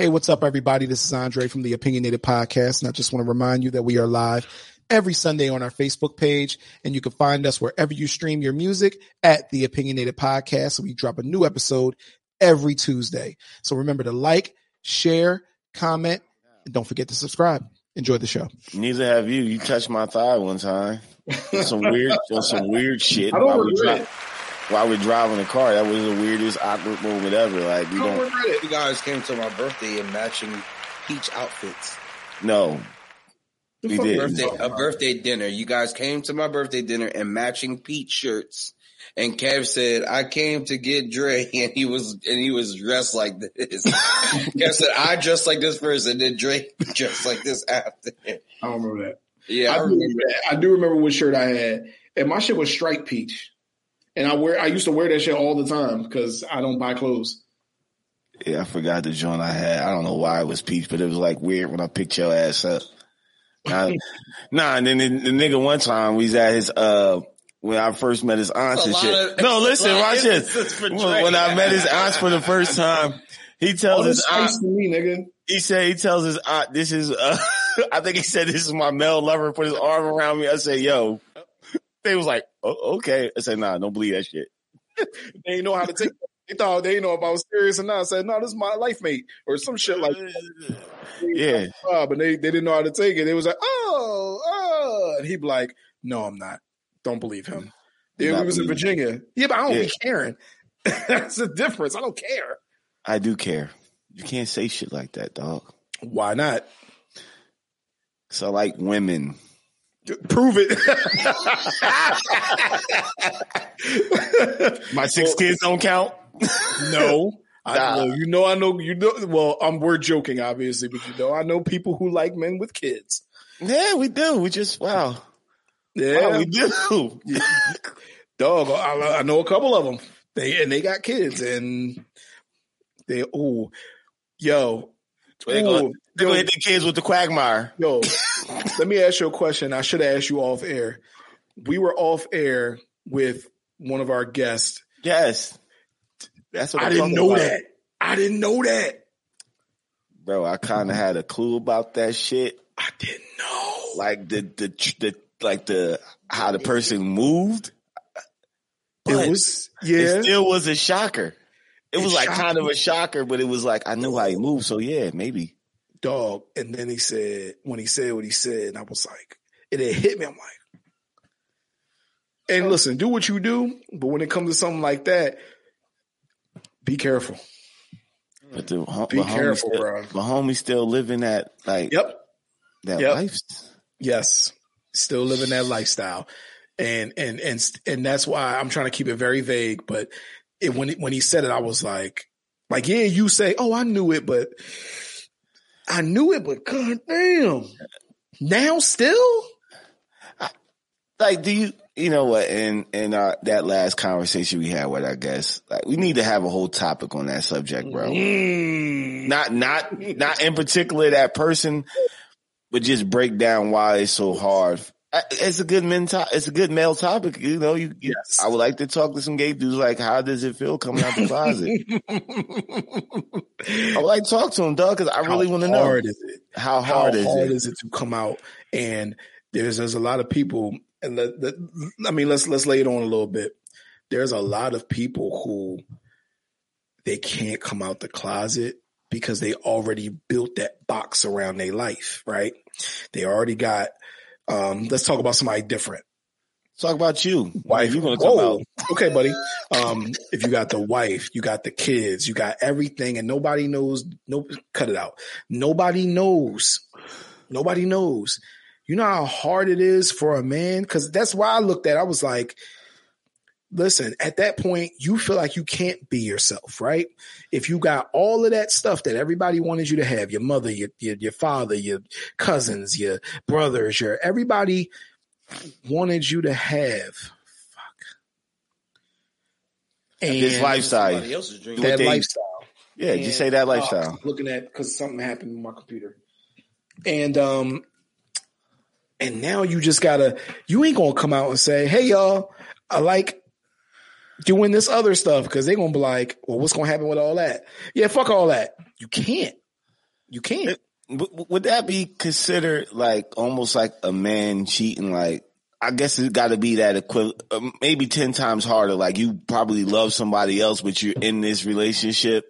Hey, what's up, everybody? This is Andre from the Opinionated Podcast, and I just want to remind you that we are live every Sunday on our Facebook page, and you can find us wherever you stream your music at the Opinionated Podcast. We drop a new episode every Tuesday. So remember to like, share, comment, and don't forget to subscribe. Enjoy the show. Neither have you. You touched my thigh one time. Some weird, some weird shit. I don't regret dri- while we're driving the car, that was the weirdest awkward moment ever. Like we Don't don't. regret. You guys came to my birthday in matching peach outfits. No, we did. Birthday, a birthday dinner. You guys came to my birthday dinner in matching peach shirts. And Kev said, I came to get Dre and he was, and he was dressed like this. Kev said, I dressed like this first and then Dre dressed like this after. I don't remember that. Yeah, I, I, do remember. remember that. I do remember what shirt I had, and my shit was striped peach. And I wear, I used to wear that shit all the time because I don't buy clothes. Yeah, I forgot the joint I had. I don't know why it was peach, but it was like weird when I picked your ass up. Nah, nah and then the, the nigga one time we was at his uh when I first met his aunts and shit. of- no, listen, a lot of watch this. When, when I met his aunts for the first time, he tells All his aunt, to me, nigga. he said he tells his aunt, "This is." Uh, I think he said, "This is my male lover." Put his arm around me. I say, "Yo." They was like, oh, "Okay." I said, "Nah, don't believe that shit." They didn't know how to take. They thought they know if I was serious or not. I said, "No, this is my life mate," or some shit like. that. Yeah, but they, they didn't know how to take it. They was like, "Oh, oh," and he'd be like, "No, I'm not. Don't believe him." Yeah, we was in Virginia. Yeah, but I don't Yeah. be caring. That's the difference. I don't care. I do care. You can't say shit like that, dog. Why not? So like women. Prove it. My six kids don't count. no. I know, you know, I know, you know, well, um, we're joking, obviously, but you know, I know people who like men with kids. Yeah, we do. We just wow. Yeah. Wow, we do. Dog, I, I know a couple of them. They, and they got kids and they, oh, yo, They gonna, gonna hit the kids with the quagmire. Yo, let me ask you a question. I should have asked you off air. We were off air with one of our guests. Yes. That's what I didn't know about. that. I didn't know that. Bro, I kind of had a clue about that shit. I didn't know. Like the, the, the, like the, how the person moved. But it was yeah. It still was a shocker. It It was like shocked kind of a shocker, but it was like, I knew how he moved. So yeah, maybe. dog. And then he said, when he said what he said, and I was like, it hit me. I'm like, and listen, do what you do, but when it comes to something like that, be careful. But the, hom- Be but homie careful, still, bro. But homie still living that, like, Yep. that Yep. life. Yes. Still living that lifestyle. And, and, and, and that's why I'm trying to keep it very vague. But it, when, it, when he said it, I was like, like, yeah, you say, oh, I knew it, but I knew it, but god damn. Now still? like do you you know what in in our that last conversation we had with our guests like we need to have a whole topic on that subject bro Mm. not not not in particular that person but just break down why it's so hard I- it's a good men to- it's a good male topic you know you, you Yes. I would like to talk to some gay dudes like how does it feel coming out the closet I would like to talk to them dog because I really want to How know hard is it? how How hard is hard it is it to come out? And there's there's a lot of people, and the, the, I mean, let's let's lay it on a little bit. There's a lot of people who they can't come out the closet because they already built that box around their life, right? They already got. Um, let's talk about somebody different. talk about you Wife, you gonna come out Okay, buddy. Um, if you got the wife, you got the kids, you got everything, and nobody knows. No, cut it out. Nobody knows. Nobody knows. You know how hard it is for a man? Because that's why I looked at. it. I was like, listen. At that point, you feel like you can't be yourself, right? If you got all of that stuff that everybody wanted you to have, your mother, your your, your father, your cousins, your brothers, your everybody wanted you to have. Fuck. And this lifestyle else's dream. that they- lifestyle. yeah just say that lifestyle uh, looking at because something happened with my computer, and um, and now you just gotta. You ain't gonna come out and say, "Hey, y'all, I like doing this other stuff," because they're gonna be like, "Well, what's gonna happen with all that?" Yeah, fuck all that. You can't. You can't. Would that be considered like almost like a man cheating? Like, I guess it's got to be that equivalent, uh, maybe 10 times harder. Like, you probably love somebody else, but you're in this relationship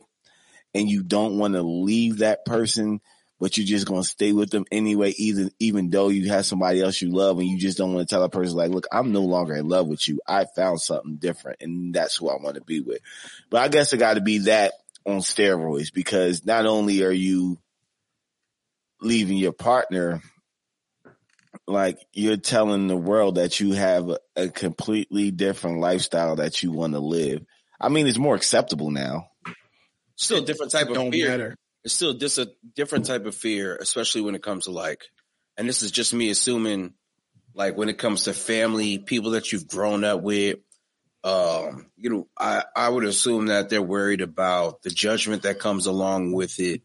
and you don't want to leave that person, but you're just going to stay with them anyway, even, even though you have somebody else you love and you just don't want to tell a person like, look, I'm no longer in love with you. I found something different and that's who I want to be with. But I guess it got to be that on steroids because not only are you leaving your partner, like you're telling the world that you have a, a completely different lifestyle that you want to live. I mean, it's more acceptable now. Still a different type of Don't fear. matter. It's still just a different type of fear, especially when it comes to like, and this is just me assuming, like when it comes to family, people that you've grown up with, um, you know, I, I would assume that they're worried about the judgment that comes along with it.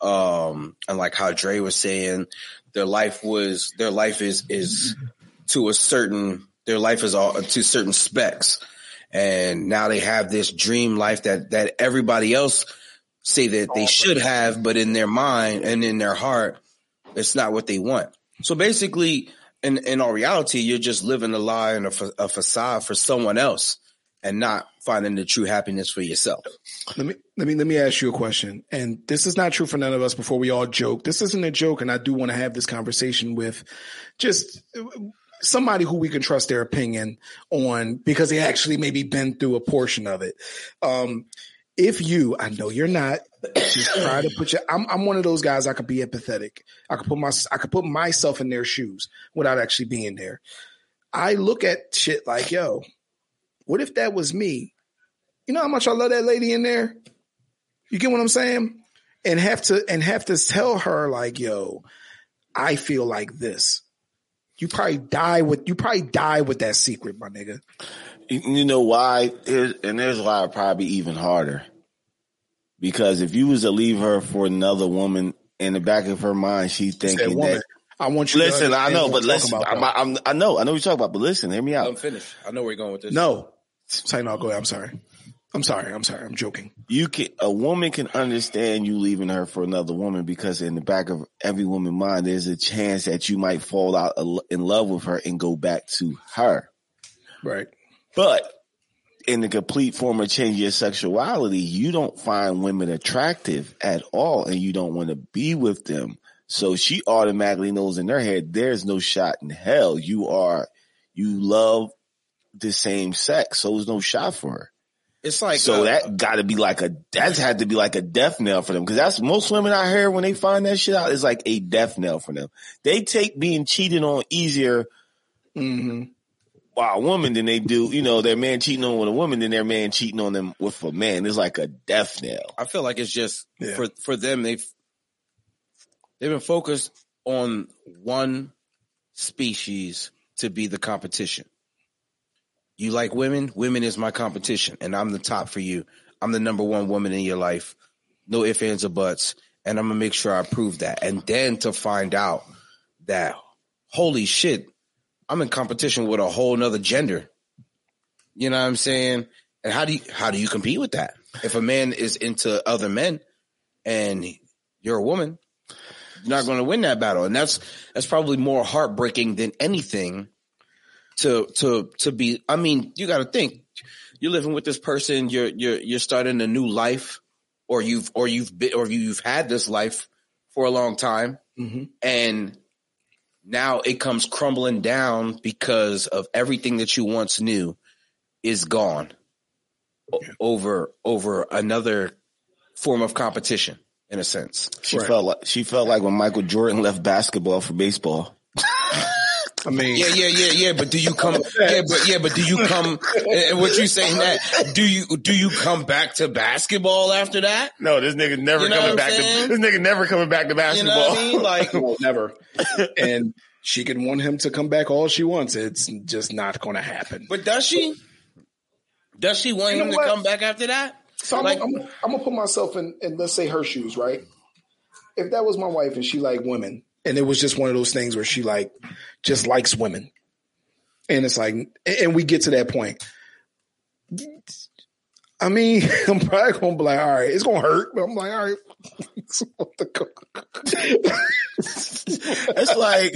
Um, and like how Dre was saying, their life was, their life is, is to a certain, their life is all to certain specs. And now they have this dream life that, that everybody else say that they should have, but in their mind and in their heart, it's not what they want. So basically, in, in all reality, you're just living a lie and a, fa- a facade for someone else and not finding the true happiness for yourself. Let me let me let me ask you a question. And this is not true for none of us before we all joke. This isn't a joke, and I do want to have this conversation with just somebody who we can trust their opinion on because they actually maybe been through a portion of it. Um, if you, I know you're not, just try to put your. I'm I'm one of those guys. I could be empathetic. I could put my I could put myself in their shoes without actually being there. I look at shit like, yo, what if that was me? You know how much I love that lady in there? You get what I'm saying? And have to and have to tell her like, yo, I feel like this. You probably die with you probably die with that secret, my nigga. You know why? And there's why probably even harder. Because if you was to leave her for another woman, in the back of her mind, she Said thinking woman. that. I want you. to Listen, I know, but listen, talking I'm, I'm, I know, I know what you're talking about, but listen, hear me out. I'm finished. I know where you're going with this. though. no. Say no. Go ahead. I'm sorry. I'm sorry. I'm sorry. I'm joking. You can, a woman can understand you leaving her for another woman because in the back of every woman's mind, there's a chance that you might fall out in love with her and go back to her. Right. But in the complete form of change your sexuality, you don't find women attractive at all and you don't want to be with them. So she automatically knows in her head, there's no shot in hell. You are, you love the same sex. So there's no shot for her. It's like so uh, that gotta be like a, that's had to be like a death knell for them. Cause that's most women I hear when they find that shit out, it's like a death knell for them. They take being cheated on easier hmm by a woman than they do, you know, their man cheating on with a woman than their man cheating on them with a man. It's like a death knell. I feel like it's just Yeah. for for them they've they've been focused on one species to be the competition. You like women? Women is my competition, and I'm the top for you. I'm the number one woman in your life. No ifs, ands, or buts. And I'm gonna make sure I prove that. And then to find out that holy shit, I'm in competition with a whole nother gender. You know what I'm saying? And how do you how do you compete with that? If a man is into other men and you're a woman, you're not going to win that battle. And that's that's probably more heartbreaking than anything to to to be I mean, you got to think you're living with this person, you're you're you're starting a new life or you've or you've been or you've had this life for a long time hmm and now it comes crumbling down because of everything that you once knew is gone o- over over another form of competition in a sense. She Right. felt like, she felt like when Michael Jordan left basketball for baseball. I mean, Yeah, yeah, yeah, yeah. But do you come? Yeah, but yeah, but do you come? And what you saying that? Do you do you come back to basketball after that? No, this nigga never You know coming back saying? to, this nigga never coming back to You basketball. know what I mean? Like, no, never. and she can want him to come back all she wants. It's just not going to happen. but does she? Does she want You him know to what? come back after that? So I'm, Like- I'm, I'm gonna put myself in, in, let's say her shoes, right? If that was my wife and she liked women, and it was just one of those things where she like just likes women, and it's like, and we get to that point. I mean, I'm probably gonna be like, all right, it's gonna hurt, but I'm like, all right, what the co- it's like,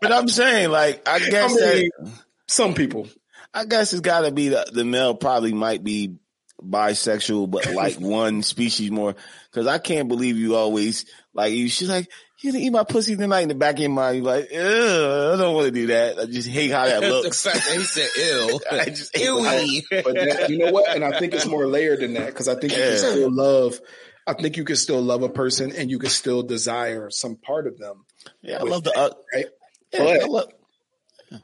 but I'm saying, like, I guess I mean, that Some people. I guess it's got to be the, the male probably might be bisexual, but like one species more. Because I can't believe you always like you. She's like, you gonna eat my pussy tonight. In the back of your mind, you're like, Ugh, I don't want to do that. I just hate how that the looks. fact that he said ill. I just hate Ewy. But that, you know what? And I think it's more layered than that because I think you can still love. I think you can still love a person and you can still desire some part of them. Yeah, I love the. Uh, Right? yeah, But- I love,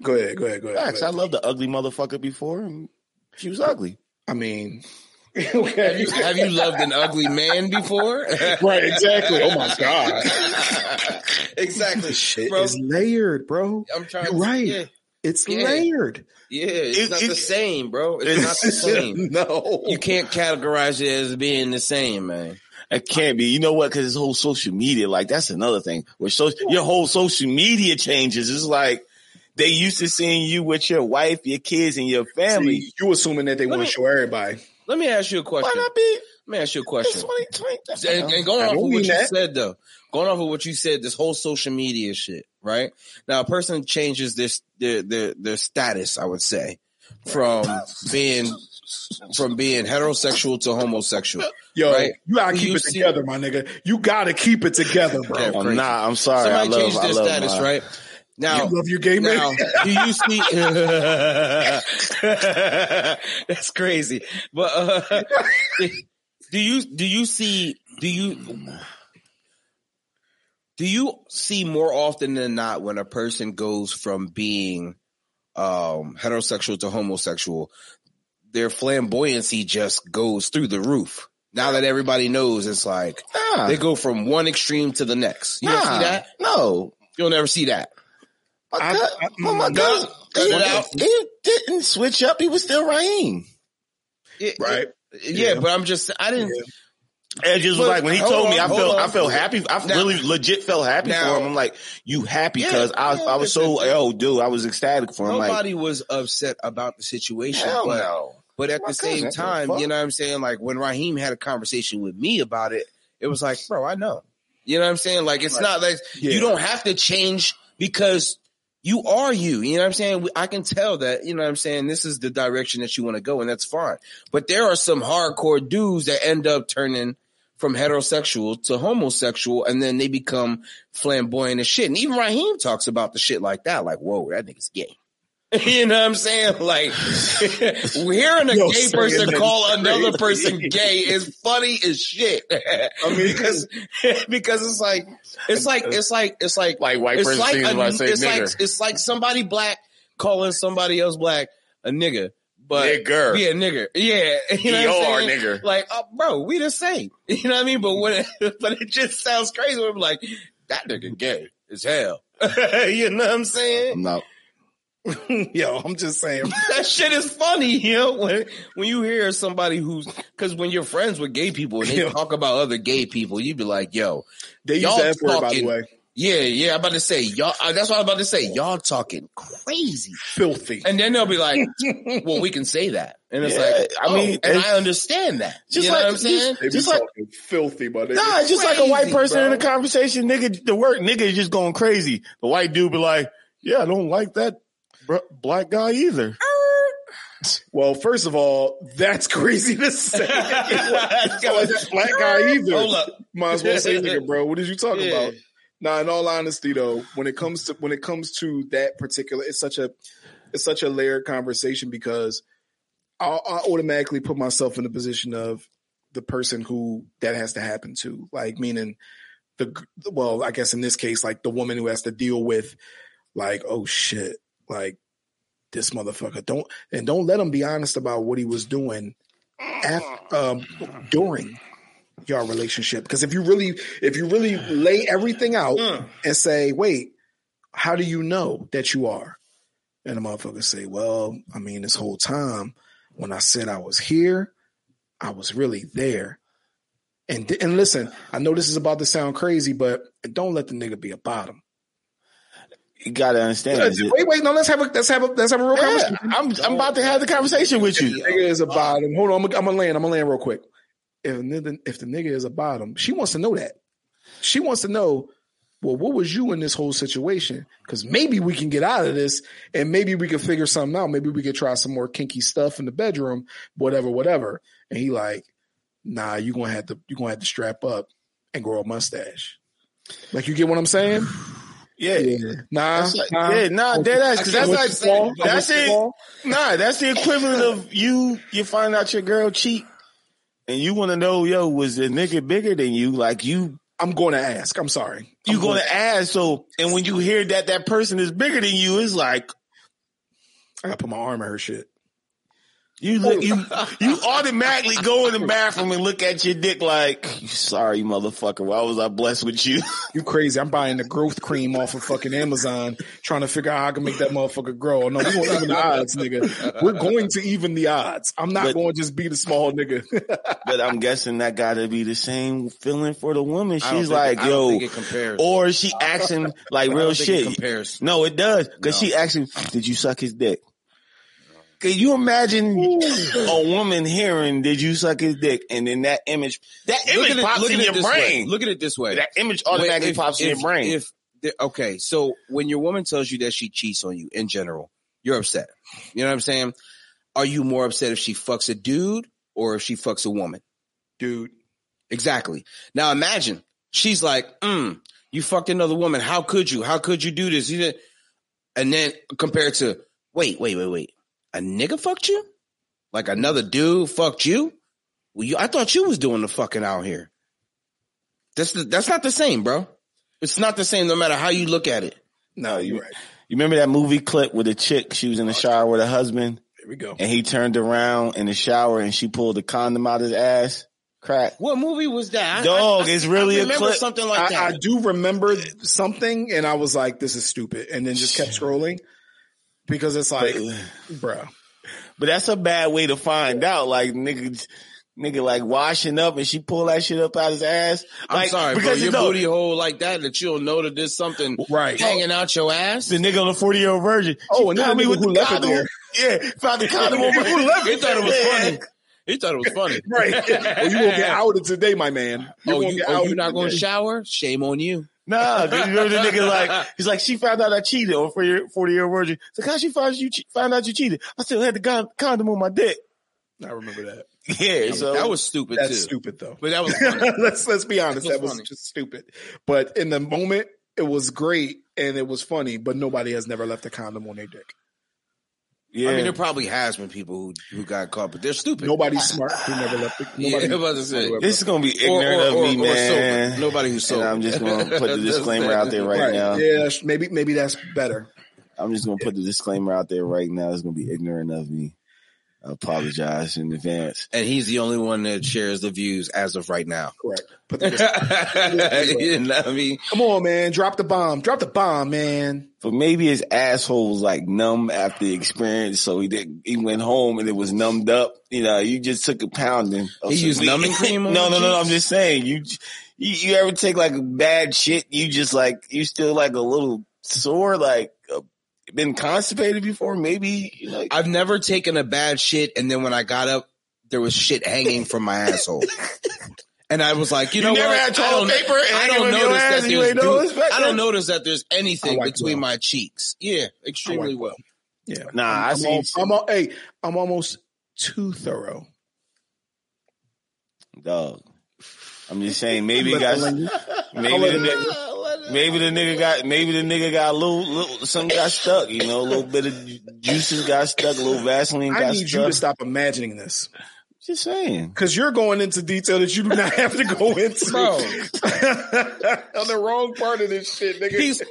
Go ahead. Go ahead. Go ahead. facts. Go I ahead. love the ugly motherfucker before, and she was ugly. I mean, Have you, have you loved an ugly man before? right. Exactly. Oh my god. exactly. Shit Bro, is layered, bro. I'm trying You're to right. Yeah, It's Yeah. layered. yeah it's It- not it- the same, bro. It's not the same. no. You can't categorize it as being the same, man. It can't be. You know what? Because this whole social media, like that's another thing. Where so your whole social media changes. It's like they used to seeing you with your wife, your kids, and your family. See, you assuming that they want to show everybody. Let me ask you a question. Why not be? Let me ask you a question. 20, 20, And, and going I off of what mean you said though, going off of what you said, this whole social media shit, right? Now a person changes this their their their status, I would say, from being from being heterosexual to homosexual. Yo, Right. you gotta keep you it see- together, my nigga. You gotta keep it together, bro. Yeah. I'm not. I'm sorry. Somebody I love, changed I their love status, my- right? Now, You love your gay man. now, do you see? That's crazy. But uh, do you do you see? Do you do you see more often than not when a person goes from being um, heterosexual to homosexual, their flamboyancy just goes through the roof. Now that everybody knows, it's like Nah, they go from one extreme to the next. You don't nah, see that? No. You'll never see that. My I- God, I- oh my mm, God. He, it he didn't switch up. He was still Raheem. It- right? Yeah, Yeah. but I'm just I didn't And it just was But like when he hold told me, I felt, on. I felt happy. I Now- really legit felt happy now- for him. I'm like, you happy? Yeah, Because I, yeah, I was so, oh, dude, I was ecstatic for him. Like, nobody was upset about the situation, hell but no. but at My the same cousin, time, you know what I'm saying? Like when Raheem had a conversation with me about it, it was like, bro, I know. You know what I'm saying? Like it's Right. not like Yeah. you don't have to change because you are you. You know what I'm saying? I can tell that, you know what I'm saying? This is the direction that you want to go and that's fine. But there are some hardcore dudes that end up turning from heterosexual to homosexual and then they become flamboyant as shit. And even Raheem talks about the shit like that. Like, whoa, that nigga's gay. you know what I'm saying? Like hearing a Yo, gay person call is another person gay is funny as shit. I mean, because because it's like it's like it's like it's like Like white it's person like a- when I say it's nigger. like it's like somebody black calling somebody else black a nigga. But Nigger. yeah, nigger. Yeah, you know what I'm ER saying? nigger. Like, oh, bro, we the same. You know what I mean? But when, it, but it just sounds crazy. I'm like, that nigga gay as hell. you know what I'm saying? No. yo, I'm just saying. that shit is funny, you know, when when you hear somebody who's because when you're friends with gay people and they Yeah. talk about other gay people, you'd be like, yo, They use Y'all that word, by the way. yeah, yeah, I'm about to say, y'all uh, that's what I'm about to say. Y'all talking crazy. Filthy. And then they'll be like, Well, we can say that. And it's Yeah, like, I I mean, and I understand that. just you know like- what I'm saying? They be just like- filthy, but Nah, it's just like a white person in a conversation, nigga. The word nigga is just going crazy. The white dude be like, "Yeah, I don't like that black guy either." Uh. Well, first of all, that's crazy to say. It's like black guy either. Hold up. Might as well say nigga, bro. What did you talk Yeah. about? Nah, in all honesty though, when it comes to when it comes to that particular, it's such a it's such a layered conversation because I, I automatically put myself in the position of the person who that has to happen to, like meaning the well, I guess in this case, like the woman who has to deal with, like, oh shit, like this motherfucker. Don't and don't let him be honest about what he was doing after, um, during your relationship. Because if you really, if you really lay everything out Mm. and say, wait, how do you know that you are? And the motherfucker say, well, I mean, this whole time when I said I was here, I was really there. And and listen, I know this is about to sound crazy, but don't let the nigga be a bottom. You gotta understand. it- Wait, wait, no, let's have a let's have a let's have a real Yeah, conversation. I'm I'm about to have the conversation with you. nigga is a bottom. Hold on, I'm, gonna- I'm gonna land. I'm gonna land real quick. If the, nigga- if the nigga is a bottom, she wants to know that. She wants to know well, what was you in this whole situation? Because maybe we can get out of this and maybe we can figure something out. Maybe we could try some more kinky stuff in the bedroom, whatever, whatever. And he like, nah, you gonna have to you gonna have to strap up and grow a mustache. Like you get what I'm saying? Yeah. Nah, nah. yeah, nah, dead ass. Cause that's like, fall? that's it. fall? Nah, that's the equivalent of you, you find out your girl cheat and you want to know, yo, was the nigga bigger than you? Like you, I'm going to ask. I'm sorry. you I'm going to ask. So, and when you hear that that person is bigger than you, it's like, I gotta put my arm in her shit. You look, you oh. you automatically go in the bathroom and look at your dick like, sorry, motherfucker. Why was I blessed with you? You crazy? I'm buying the growth cream off of fucking Amazon, trying to figure out how I can make that motherfucker grow. Oh, no, we're gonna even the odds, nigga. We're going to even the odds. I'm not But- going to just be the small nigga. but I'm guessing that got to be the same feeling for the woman. She's like, I don't yo, think it compares. or she asking like real don't it shit. compares. No, it does. Cause No. she asking, did you suck his dick? Can you imagine a woman hearing, did you suck his dick? And then that image, that image it- pops in your this way. brain. Look at it this way. that image automatically If- pops in your brain. If okay, so when your woman tells you that she cheats on you in general, you're upset. You know what I'm saying? Are you more upset if she fucks a dude or if she fucks a woman? Dude, Exactly. Now imagine she's like, mm, you fucked another woman. How could you? How could you do this? And then compared to, wait, wait, wait, wait, a nigga fucked you? Like another dude fucked you? Well, you, I thought you was doing the fucking out here. That's the, that's not the same, bro. It's not the same no matter how you look at it. no, you're right. you remember that movie clip with the chick? She was in the shower with her husband Here we go. and he turned around in the shower and she pulled the condom out of his ass. Crack. What movie was that? I- Dog, I- it's really I a remember clip. something like I, that. I do remember something, and I was like, "This is stupid," and then just kept scrolling because it's like, bruh. But that's a bad way to find out. Like nigga, nigga like washing up and she pull that shit up out his ass. I'm Like, sorry, bro. because Your know, booty hole like that that you'll know that there's something Right. hanging out your ass. The nigga on the 40 year old virgin. Oh, and found me nigga who the left it condom. Yeah, found the condom on my Who left it? He thought it was funny. He thought it was funny. Right. well, you gonna get outed today, my man. You're oh, you, get oh you're not going to shower? Shame on you. Nah, 'cause you remember the nigga like, he's like, she found out I cheated on 40 year old virgin. So how she found you, che- found out you cheated? I still had the con- condom on my dick. I remember that. Yeah, so that was stupid That's too. stupid though. But that was funny. let's let's be honest. It was That was funny. just stupid. But in the moment, it was great and it was funny. But nobody has never left a condom on their dick. Yeah. I mean, there probably has been people who who got caught, but they're stupid. Nobody's smart who never left. The, nobody, I was about to say. this is gonna be Or- ignorant or- of me, or- or man. sober. Nobody who's sober. And I'm just gonna put the disclaimer out there right, right? now. Yeah, maybe maybe that's better. I'm just gonna put the disclaimer out there right now. It's gonna be ignorant of me. I apologize in advance. And he's the only one that shares the views as of right now. Correct. Put the- you know what I mean? Come on, man. Drop the bomb. Drop the bomb, man. But maybe his asshole was like numb after the experience, so he did. He went home and it was numbed up. You know, you just took a pounding. of He used weed. numbing cream on no, no, no, no. I'm just saying. You, you, you ever take like a bad shit? You just like you still like a little sore, like uh, been constipated before? Maybe you know. I've never taken a bad shit and then when I got up, there was shit hanging from my asshole. And I was like, you, You know never what? had I don't, paper I don't notice that and there's ain't back I don't notice that there's anything I wipe between well. my cheeks. Yeah, extremely well. Yeah. Nah, I I'm, see. al- I'm al- hey, I'm almost too thorough. Dog. I'm just saying. Maybe he got. Maybe the nigga. Maybe the nigga got. Maybe the nigga got a little. little something got stuck. You know, a little bit of juices got stuck. A little Vaseline I got need you to stop imagining this Just saying. because you're going into detail that you do not have to go into. Bro. on the wrong part of this shit, nigga. He's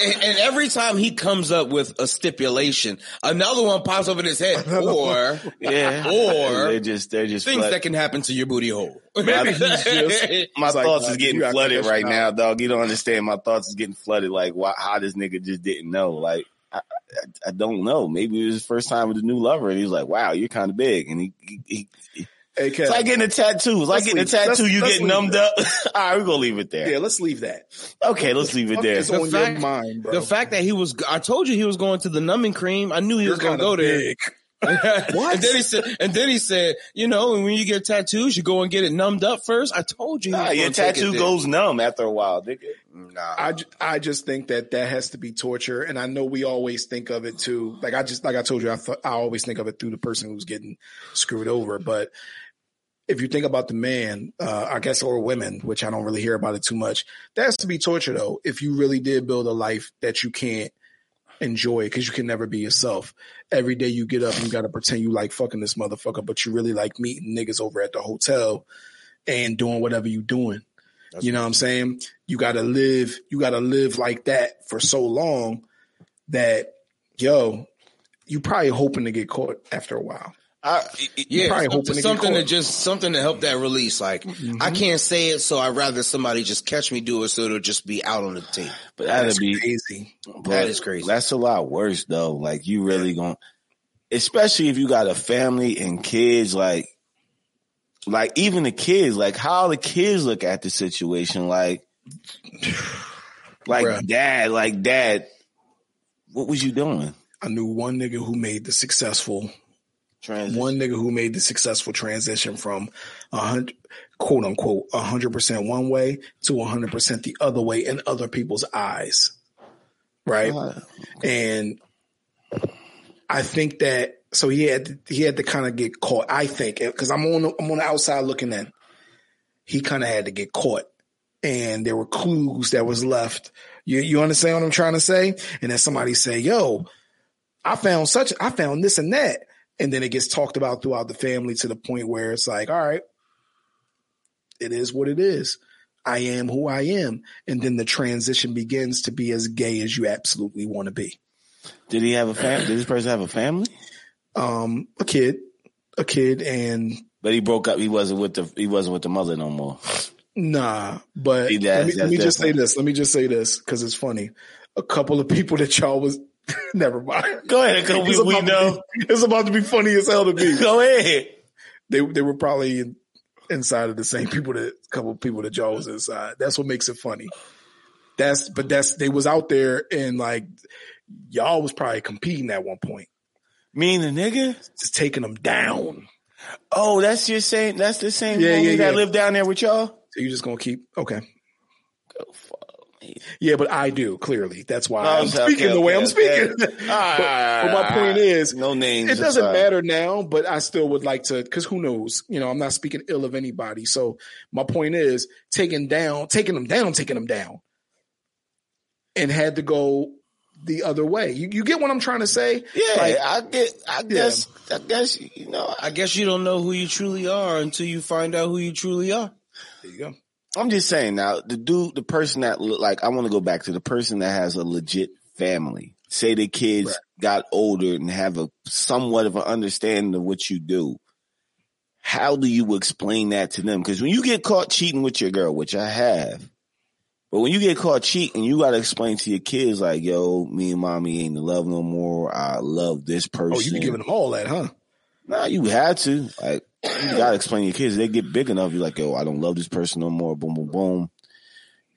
and, and every time he comes up with a stipulation, another one pops up in his head. Or Yeah. Or- they're just. They're just. things flood- that can happen to your booty hole. Maybe he's just my It's thoughts nah, is getting flooded right shit now, dog. You don't understand. My thoughts is getting flooded. Like, why, how this nigga just didn't know? Like, I, I, I don't know. Maybe it was his first time with a new lover, and he's like, "Wow, you're kind of big." And he, he, he Hey, Kev, it's like getting a tattoo. It's like Let's getting a tattoo. let's- you let's get numbed it. up. All right, we're gonna leave it there. yeah, let's leave that. Okay, let's leave it there. The on fact- your mind, bro. The fact that he was, I told you he was going to the numbing cream. I knew he you're was gonna go of there. Big. what? And then he said, and then he said, you know, when you get tattoos, you go and get it numbed up first. I told you. Nah, your tattoo goes numb after a while, nigga. Nah. I, I just think that that has to be torture, and I know we always think of it too. Like I just like I told you, I th- I always think of it through the person who's getting screwed over. But if you think about the man, uh, I guess, or women, which I don't really hear about it too much, that has to be torture though. If you really did build a life that you can't enjoy because you can never be yourself. Every day you get up you got to pretend you like fucking this motherfucker, but you really like meeting niggas over at the hotel and doing whatever you're doing. That's you know what I'm saying? You got to live, you got to live like that for so long that, yo, you probably hoping to get caught after a while. I, yeah, something, something to, just something to help that release. Like mm-hmm. I can't say it, so I'd rather somebody just catch me do it, so it'll just be out on the tape. But that'd be crazy. That is crazy. That's a lot worse though. Like you really going, especially if you got a family and kids. Like, like even the kids. Like how the kids look at the situation. Like, like Bruh. dad. Like dad. What was you doing? I knew one nigga who made the successful Transition. One nigga who made the successful transition from a hundred, quote unquote, a hundred percent one way to a hundred percent the other way in other people's eyes. Right. Uh, and I think that, so he had, to, he had to kind of get caught. I think, cause I'm on, the, I'm on the outside looking in. He kind of had to get caught and there were clues that was left. You, you understand what I'm trying to say? And then somebody say, yo, I found such, I found this and that. And then it gets talked about throughout the family to the point where it's like, all right, it is what it is. I am who I am. And then the transition begins to be as gay as you absolutely want to be. Did he have a family? Did this person have a family? Um, a kid, a kid, and but he broke up. He wasn't with the he wasn't with the mother no more. Nah, but See, let me, let me just say this. Let me just say this because it's funny. A couple of people that y'all was Never mind. Go ahead, because we, we know be, it's about to be funny as hell to me. Go ahead. They they were probably in, inside of the same people that a couple people that Joe was inside. That's what makes it funny. That's but that's they was out there and like y'all was probably competing at one point. Me and the nigga just taking them down. Oh, that's your same. That's the same. Yeah, yeah, yeah. That live down there with y'all. So you just gonna keep okay. Go fuck. Yeah, but I do clearly. That's why oh, I'm speaking okay, the way okay, I'm speaking. Okay. but, but, my ah, point is, no names. It doesn't matter now, but I still would like to, because who knows? You know, I'm not speaking ill of anybody. So my point is, taking down, taking them down, taking them down, and had to go the other way. You, you get what I'm trying to say? Yeah, like, I get. I guess. Yeah. I guess you know. I guess you don't know who you truly are until you find out who you truly are. There you go. I'm just saying now, the dude, the person that like, I want to go back to the person that has a legit family. Say the kids right. got older and have a somewhat of an understanding of what you do. How do you explain that to them? Because when you get caught cheating with your girl, which I have, but when you get caught cheating, you got to explain to your kids like, yo, me and mommy ain't in love no more. I love this person. Oh, you be giving them all that, huh? Nah, you had to. Like, you gotta explain to your kids. They get big enough. You're like, yo, I don't love this person no more. Boom, boom, boom.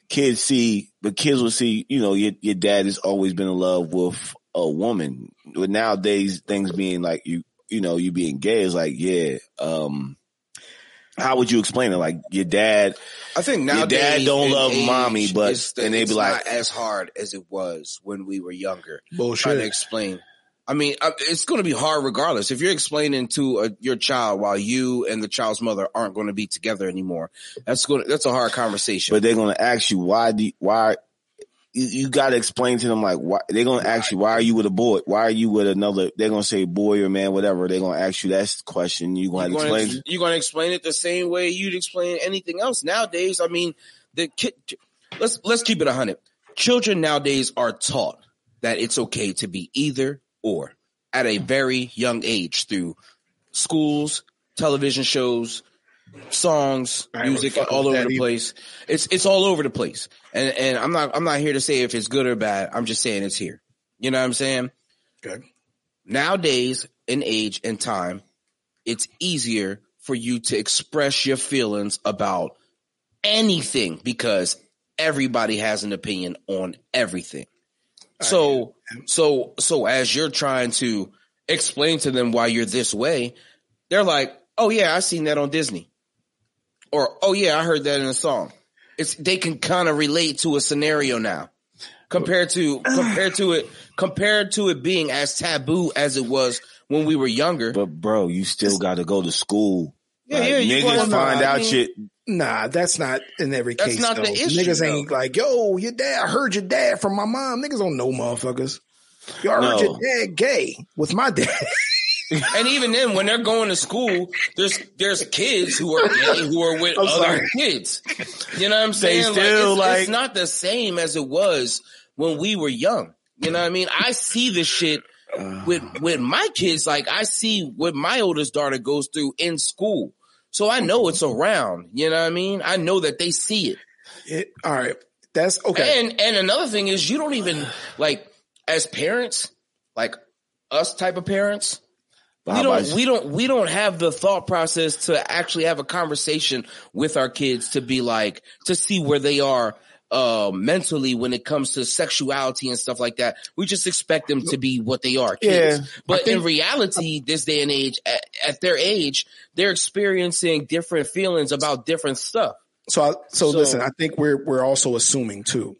Kids see, but kids will see, you know, your, your dad has always been in love with a woman. But nowadays, things being like you, you know, you being gay is like, yeah, um, how would you explain it? Like your dad, I think now your dad don't love mommy, but and they be like, as hard as it was when we were younger. Bullshit. Trying to explain I mean, uh, it's going to be hard regardless. If you're explaining to a, your child while you and the child's mother aren't going to be together anymore, that's going to, that's a hard conversation. But they're going to ask you why do why you, you got to explain to them like why they're going to ask you why are you with a boy? Why are you with another? They're going to say boy or man, whatever. They're going to ask you that question. You're going to explain. you're going to explain it the same way you'd explain anything else nowadays. I mean, the kid. Let's let's keep it a hundred. Children nowadays are taught that it's okay to be either or at a very young age through schools, television shows, songs, music all over the either. place. It's it's all over the place. And and I'm not I'm not here to say if it's good or bad. I'm just saying it's here. You know what I'm saying? Good. Nowadays, in age and time, it's easier for you to express your feelings about anything because everybody has an opinion on everything. So, so, so as you're trying to explain to them why you're this way, they're like, "Oh yeah, I seen that on Disney," or "Oh yeah, I heard that in a song." It's they can kind of relate to a scenario now compared to compared to it compared to it being as taboo as it was when we were younger. But bro, you still got to go to school. Yeah, Like, yeah, niggas going- find I out mean- shit. Nah, that's not in every That's case. not the issue, Niggas though. ain't like, yo, your dad. I heard your dad from my mom. Niggas don't know motherfuckers. Yo, I heard your dad gay with my dad. And even then, when they're going to school, there's there's kids who are gay who are with I'm other sorry. kids. You know what I'm saying? still, it's, like- it's not the same as it was when we were young. You know what I mean? I see this shit with uh. with my kids. Like I see what my oldest daughter goes through in school, so I know it's around. You know what I mean? I know that they see it. It- all right, that's okay. And and another thing is you don't even like as parents, like us type of parents, we don't we don't we don't have the thought process to actually have a conversation with our kids to be like to see where they are uh mentally when it comes to sexuality and stuff like that. We just expect them to be what they are, kids. Yeah, but in reality, this day and age, at, at their age, they're experiencing different feelings about different stuff. so, I, so, So- listen, I think we're we're also assuming too.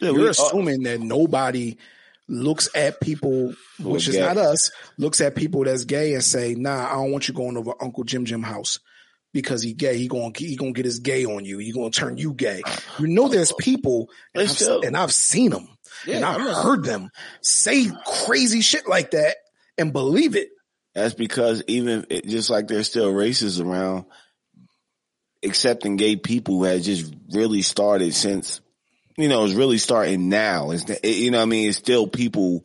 Yeah, You're we- assuming that nobody looks at people, which is gay. not us, looks at people that's gay and say, "Nah, I don't want you going over Uncle Jim Jim house." Because he gay, he gonna he gonna get his gay on you. He gonna turn you gay. You know, there's people, and I've, and I've seen them, and I've heard them say crazy shit like that and believe it. That's because even it, just like there's still races around, accepting gay people has just really started since, you know, it's really starting now. It's, it, you know what I mean? It's still people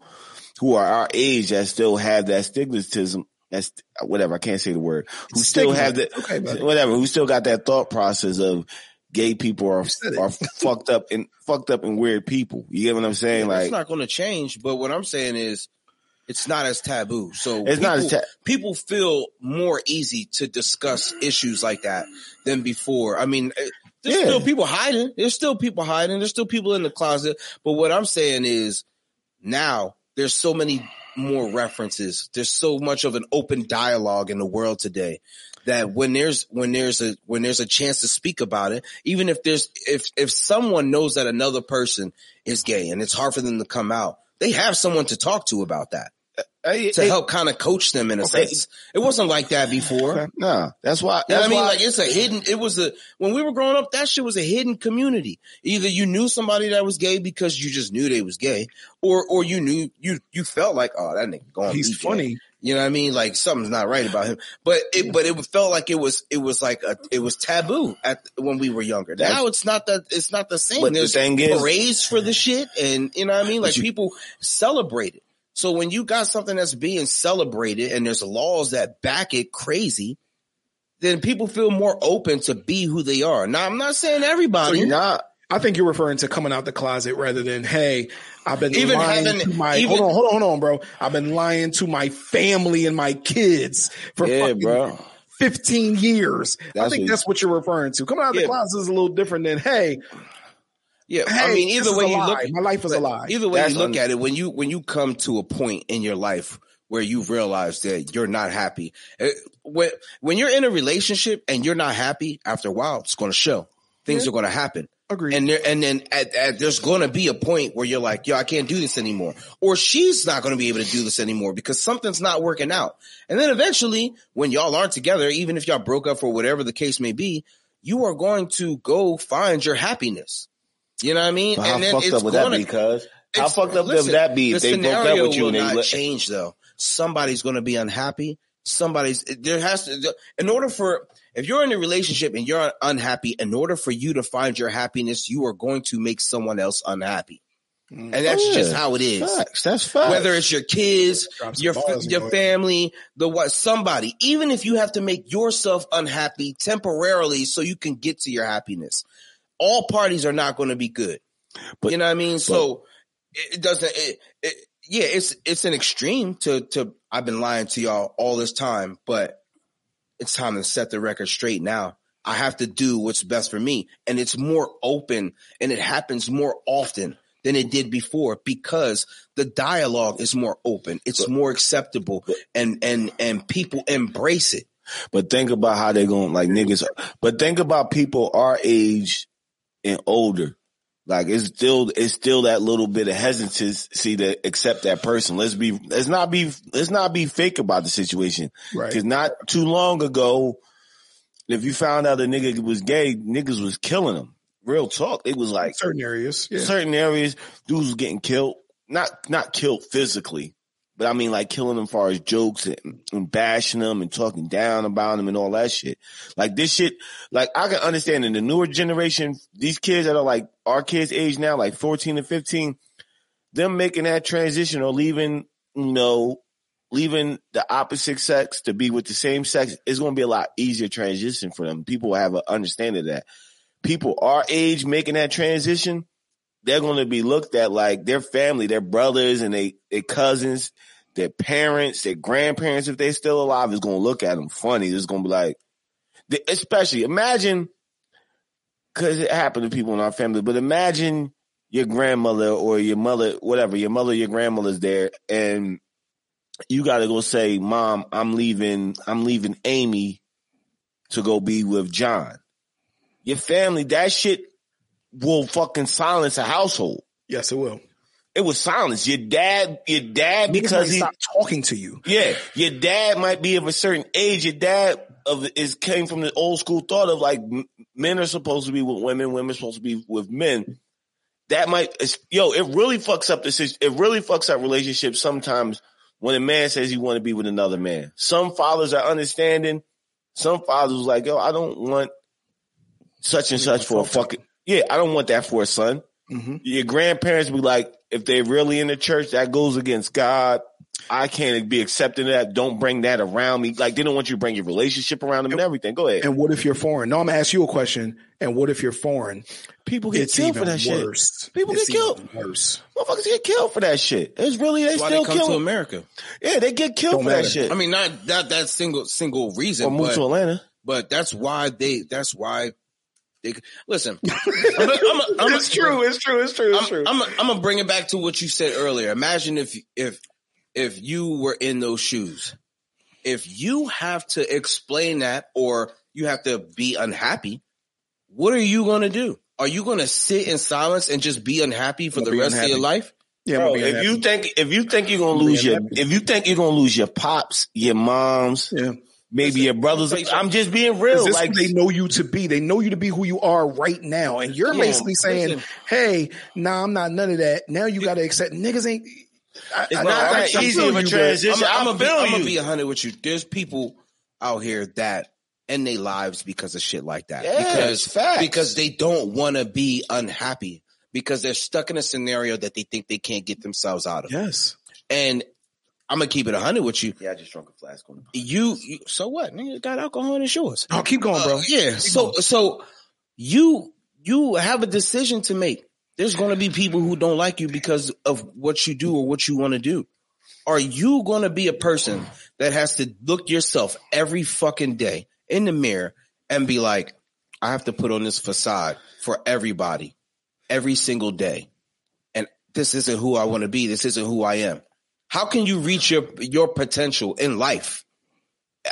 who are our age that still have that stigmatism. That's whatever. I can't say the word. Who still have the, Okay, whatever, who still got that thought process of gay people are, are fucked up and fucked up and weird people. You get what I'm saying? it's Like, it's not going to change. But what I'm saying is, it's not as taboo. So It's not as people- ta- people feel more easy to discuss issues like that than before. I mean, eh, there's Yeah. still people hiding. There's still people hiding. There's still people in the closet. But what I'm saying is, now there's so many more references. There's so much of an open dialogue in the world today that when there's when there's a when there's a chance to speak about it, even if there's if if someone knows that another person is gay and it's hard for them to come out, they have someone to talk to about that to hey, help kind of coach them in a Okay. sense. It wasn't like that before. No, that's why, You know that's I mean? why- Like it's a hidden, it was a, when we were growing up, that shit was a hidden community. Either you knew somebody that was gay because you just knew they was gay or, or you knew, you, you felt like, oh, that nigga going He's funny. You know what I mean? Like something's not right about him. But it, but it felt like it was, it was like a, it was taboo at when we were younger. That's- now it's not that, it's not the same. But the There's thing is- parades for the shit and you know what I mean? Like you- people celebrate it. So when you got something that's being celebrated and there's laws that back it crazy, then people feel more open to be who they are. Now I'm not saying everybody. So you're not. I think you're referring to coming out the closet rather than, hey, I've been Even lying having- to my even- hold on, hold on, hold on, bro. I've been lying to my family and my kids for yeah, fucking bro. 15 years. I think what- that's what you're referring to. Coming out the Yeah. closet is a little different than, hey, yeah, hey, I mean either way you lie. look, my life is a lie. Either way That's you look un- at it, when you when you come to a point in your life where you realize that you're not happy, eh, when when you're in a relationship and you're not happy, after a while, it's going to show. Things Yeah. are going to happen. Agreed. And there, and then at, at, there's going to be a point where you're like, yo, I can't do this anymore. Or she's not going to be able to do this anymore because something's not working out. And then eventually when y'all aren't together, even if y'all broke up for whatever the case may be, you are going to go find your happiness. You know what I mean? But how and then fucked it's up would that gonna- be, cuz? How fucked up listen, would that be if the they broke up with you will and they not let, change though. Somebody's going to be unhappy. Somebody's there has to in order for if you're in a relationship and you're unhappy, in order for you to find your happiness, you are going to make someone else unhappy, mm. and that's Oh, yeah. just how it is. Facts. That's facts. Whether it's your kids, your your your- family, the what somebody, even if you have to make yourself unhappy temporarily so you can get to your happiness, all parties are not going to be good. But- you know what I mean? So it, doesn't. It, it, yeah, it's it's an extreme to to. I've been lying to y'all all this time, but it's time to set the record straight now. I have to do what's best for me, and it's more open, and it happens more often than it did before because the dialogue is more open. It's more acceptable and, and, and people embrace it. But think about how they're going like niggas. But think about people our age and older. Like it's still it's still that little bit of hesitancy to accept that person. Let's be let's not be let's not be fake about the situation. Right. Because not too long ago, if you found out a nigga was gay, niggas was killing him. Real talk. It was like Certain areas. Yeah. certain areas, dudes was getting killed. Not not killed physically, but I mean like killing them far as jokes and, and bashing them and talking down about them and all that shit. Like this shit, like I can understand in the newer generation, these kids that are like our kids' age now, like 14 and 15, them making that transition or leaving, you know, leaving the opposite sex to be with the same sex is going to be a lot easier transition for them. People have an understanding of that. People our age making that transition, they're going to be looked at like their family, their brothers and they, their cousins, their parents, their grandparents, if they're still alive, is going to look at them funny. It's going to be like, especially imagine, cause it happened to people in our family, but imagine your grandmother or your mother, whatever, your mother, your grandmother's there and you got to go say, mom, I'm leaving, I'm leaving Amy to go be with John. Your family, that shit will fucking silence a household. Yes, it will. It was silence. Your dad, your dad, Because he he, stop talking to you. yeah, your dad might be of a certain age. Your dad of is came from the old school thought of like men are supposed to be with women, women are supposed to be with men. That might, yo, it really fucks up the sis- It really fucks up relationships sometimes when a man says he want to be with another man. Some fathers are understanding. Some fathers like, yo, I don't want such and such for a fucking yeah. I don't want that for a son. Mhm. Your grandparents be like, if they're really in the church, that goes against God. I can't be accepting that. Don't bring that around me. Like they don't want you to bring your relationship around them and everything. Go ahead. And what if you're foreign? No, I'm gonna ask you a question. And what if you're foreign? People get It's killed for that shit. worse. People It's get killed. even Worse. Motherfuckers get killed for that shit. It's really they That's why still they come to. America. Yeah, they get killed Don't for that shit. I mean, not not that single single reason, or move but, to Atlanta. but that's why they. That's why they. Listen, I'm, I'm, I'm, I'm, It's true. It's true. It's true. It's true. I'm, I'm, I'm gonna bring it back to what you said earlier. Imagine if if if you were in those shoes. If you have to explain that or you have to be unhappy, what are you gonna do? Are you gonna sit in silence and just be unhappy for I'll the be rest of your life? yeah, Bro, if unhappy. you think if you think you're gonna lose your if you think you're gonna lose your pops, your moms, yeah. Maybe your brothers, let me tell you I'm just being real. Like they know you to be? They know you to be who you are right now, and you're on, basically saying, listen. "Hey, nah, I'm not none of that." Now you got to accept niggas ain't. I, It's I- not that easy of a transition. I'm, gonna I'm gonna be hundred with you. There's people out here that end their lives because of shit like that. Yeah, because facts. because they don't want to be unhappy because they're stuck in a scenario that they think they can't get themselves out of. Yes. And I'm gonna keep it a hundred with you. Yeah, I just drunk a flask on the You, you so what? Nigga got alcohol in his shorts. Oh, keep going, bro. Uh, yeah. So so you you have a decision to make. There's going to be people who don't like you because of what you do or what you want to do. Are you going to be a person that has to look yourself every fucking day in the mirror and be like, I have to put on this facade for everybody every single day. And this isn't who I want to be. This isn't who I am. How can you reach your, your potential in life?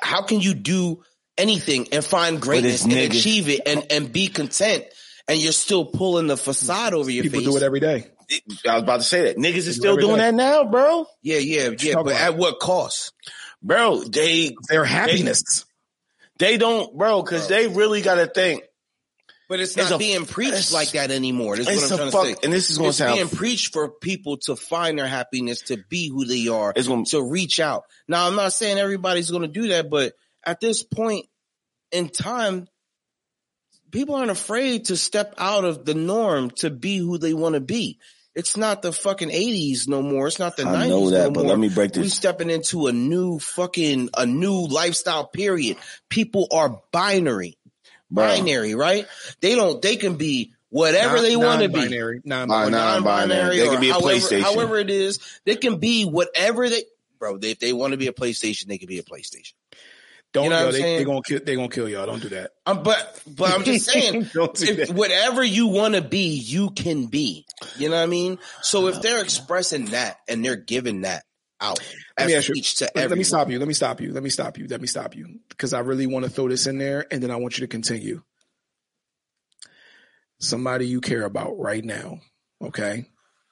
How can you do anything and find greatness and niggas. achieve it and, and be content and you're still pulling the facade over your People face? do it every day. I was about to say that niggas is still doing day. that now, bro. Yeah, yeah, yeah. But about? at what cost? Bro, they Their happiness. they don't, bro, because they really got to think. But it's It's not a- being preached like that anymore. That's It's what a I'm trying fuck, to say. and this is gonna sound. being preached for people to find their happiness, to be who they are, It's gonna- to reach out. Now, I'm not saying everybody's going to do that, but at this point in time, people aren't afraid to step out of the norm to be who they want to be. It's not the fucking 80s no more. It's not the I 90s know that, no but more. let me break this. We this. stepping into a new fucking a new lifestyle period. People are binary. Binary, right? They don't. They can be whatever Non- they want to be. non-binary. Non-binary. They can be a however, PlayStation. However it is, they can be whatever they. Bro, if they want to be a PlayStation, they can be a PlayStation. Don't You know yo, they, they gonna kill they gonna kill y'all. Don't do that. Um, but but I'm just saying, if whatever you want to be, you can be. You know what I mean? So if they're expressing that and they're giving that out Let me ask you- Let, let everyone, me stop you. Let me stop you. Let me stop you. Let me stop you. Because I really want to throw this in there and then I want you to continue. Somebody you care about right now. Okay.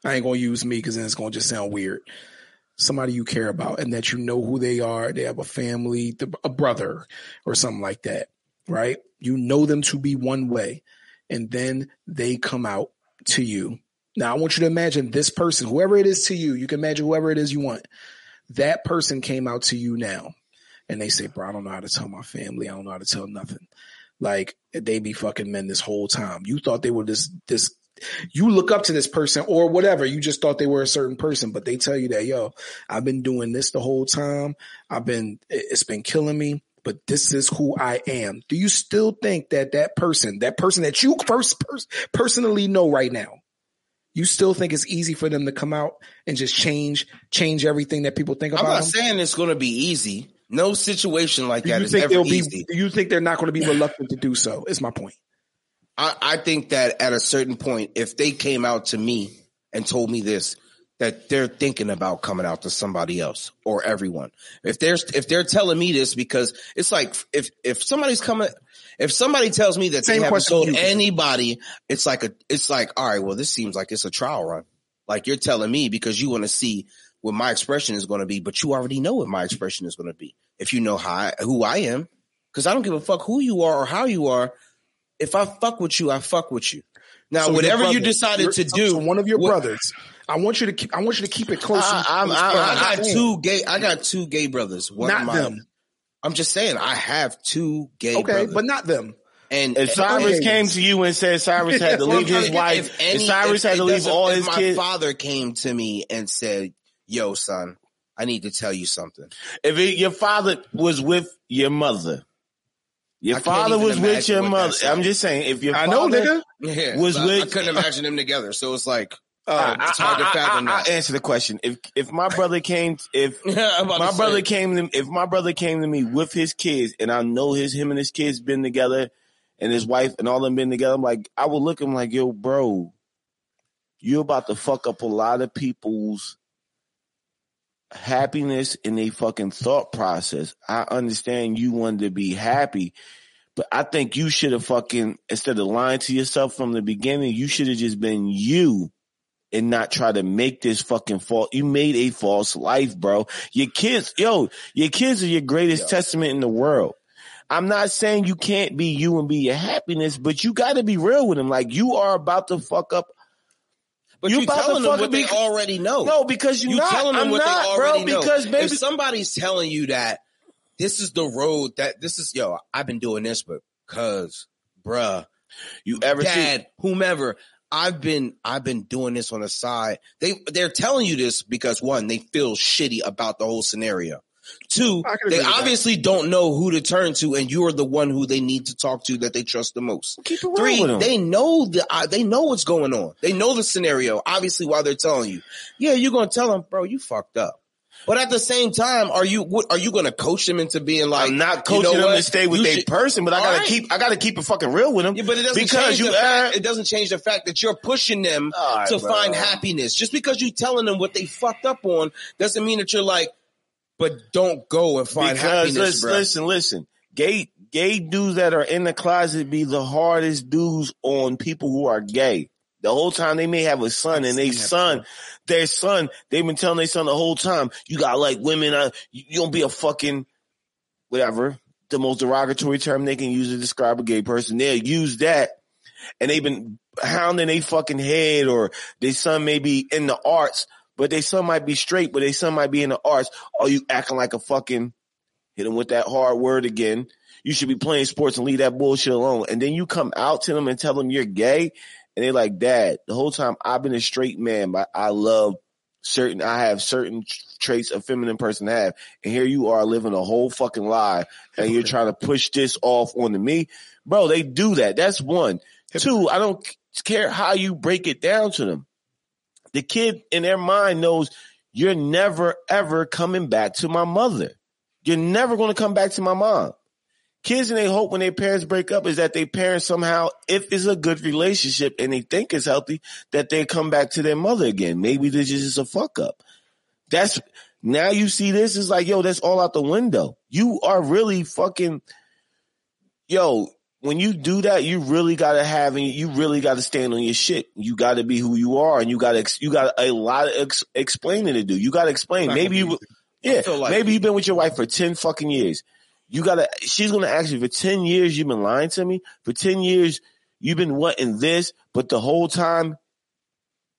I ain't gonna use me because then it's gonna just sound weird. Somebody you care about and that you know who they are. They have a family, a brother or something like that. Right? You know them to be one way. And then they come out to you. Now I want you to imagine this person, whoever it is to you, you can imagine whoever it is you want that person came out to you now and they say, bro, I don't know how to tell my family. I don't know how to tell nothing. Like they be fucking men this whole time. You thought they were this, this, you look up to this person or whatever. You just thought they were a certain person, but they tell you that, yo, I've been doing this the whole time. I've been, it- it's been killing me, but this is who I am. Do you still think that that person, that person that you first pers- personally know right now, you still think it's easy for them to come out and just change, change everything that people think about? I'm not them? saying it's going to be easy. No situation like Do that think ever be? easy. Do you think they're not going to be reluctant to do so? Is my point. I, I think that at a certain point, if they came out to me and told me this, that they're thinking about coming out to somebody else or everyone. If they're if they're telling me this because it's like if if somebody's coming if somebody tells me that Same they haven't told to anybody, it's like a it's like all right, well this seems like it's a trial run. Like you're telling me because you want to see what my expression is going to be, but you already know what my expression is going to be. If you know how I, who I am, because I don't give a fuck who you are or how you are. If I fuck with you, I fuck with you. Now, So whatever you decided to do, so one of your what- brothers. I want you to keep. I want you to keep it close. I, I'm, I'm- I got two gay. I got two gay brothers. One Not of my, them. I'm just saying, I have two gay Okay, brothers. but not them. and If Cyrus Okay. came to you and said Cyrus had to leave his wife, if if, Cyrus if had to leave all if his my kids, father came to me and said, "Yo, son, I need to tell you something." if it, your father was with your mother, your I father was with your mother. I'm just saying, if your I know, father, nigga. Yeah, Was I, I couldn't imagine them together. So it's like, Uh, I, it's hard to I- I- fathom I- that. I answer the question. If if my brother came, if my to brother say, came to if my brother came to me with his kids and I know his him and his kids been together and his wife and all them been together, I'm like I would look at him like, yo, bro, you about to fuck up a lot of people's happiness in their fucking thought process. I understand you wanted to be happy, but I think you should have fucking instead of lying to yourself from the beginning, you should have just been you and not try to make this fucking false. You made a false life, bro. Your kids, yo, your kids are your greatest testament in the world. I'm not saying you can't be you and be your happiness, but you got to be real with them. Like you are about to fuck up. but you you about to telling them fucking what they already know. No, because you you not. telling them I'm what not, they bro. already know. Because baby, if somebody's telling you that this is the road that this is, yo, I've been doing this, but cause, bruh, you ever see? whomever, I've been, I've been doing this on the side. They, they're telling you this because one, they feel shitty about the whole scenario. Two, I can agree they with that. obviously don't know who to turn to, and you are the one who they need to talk to that they trust the most. Keep it real Three, they know the uh, they know what's going on. They know the scenario. Obviously, while they're telling you, yeah, you're gonna tell them, bro, you fucked up. But at the same time, are you what, are you gonna coach them into being like? I'm not you coaching know them to stay with You their person, but I gotta right. keep. I gotta keep it fucking real with them. Yeah, but it doesn't because change you the fact, it doesn't change the fact that you're pushing them right, to bro. find happiness. Just because you're telling them what they fucked up on doesn't mean that you're like, but don't go and find because happiness, listen, bro. listen, listen. Gay gay dudes that are in the closet be the hardest dudes on people who are gay. The whole time they may have a son and they son, their son, they've been telling their son the whole time, you got like women, uh, you, you don't be a fucking whatever, the most derogatory term they can use to describe a gay person. They'll use that and they've been hounding their fucking head or their son may be in the arts, but their son might be straight, but their son might be in the arts. Or you acting like a fucking, hit them with that hard word again. You should be playing sports and leave that bullshit alone. And then you come out to them and tell them you're gay. And they're like, dad, the whole time I've been a straight man, but I love certain, I have certain traits a feminine person have. And here you are living a whole fucking lie and you're trying to push this off onto me. Bro, they do that. That's one. Two, I don't care how you break it down to them. The kid in their mind knows you're never ever coming back to my mother. You're never going to come back to my mom. Kids and they hope when their parents break up is that their parents somehow, if it's a good relationship and they think it's healthy, that they come back to their mother again. Maybe this is just a fuck up. That's now you see this is like, yo, that's all out the window. You are really fucking, yo, when you do that, you really gotta have and you really gotta stand on your shit. You gotta be who you are, and you gotta you got a lot of ex- explaining to do. You gotta explain. Maybe you, yeah, like- maybe you've been with your wife for ten fucking years. You gotta. She's gonna ask you for ten years. You've been lying to me for ten years. You've been wanting this, but the whole time,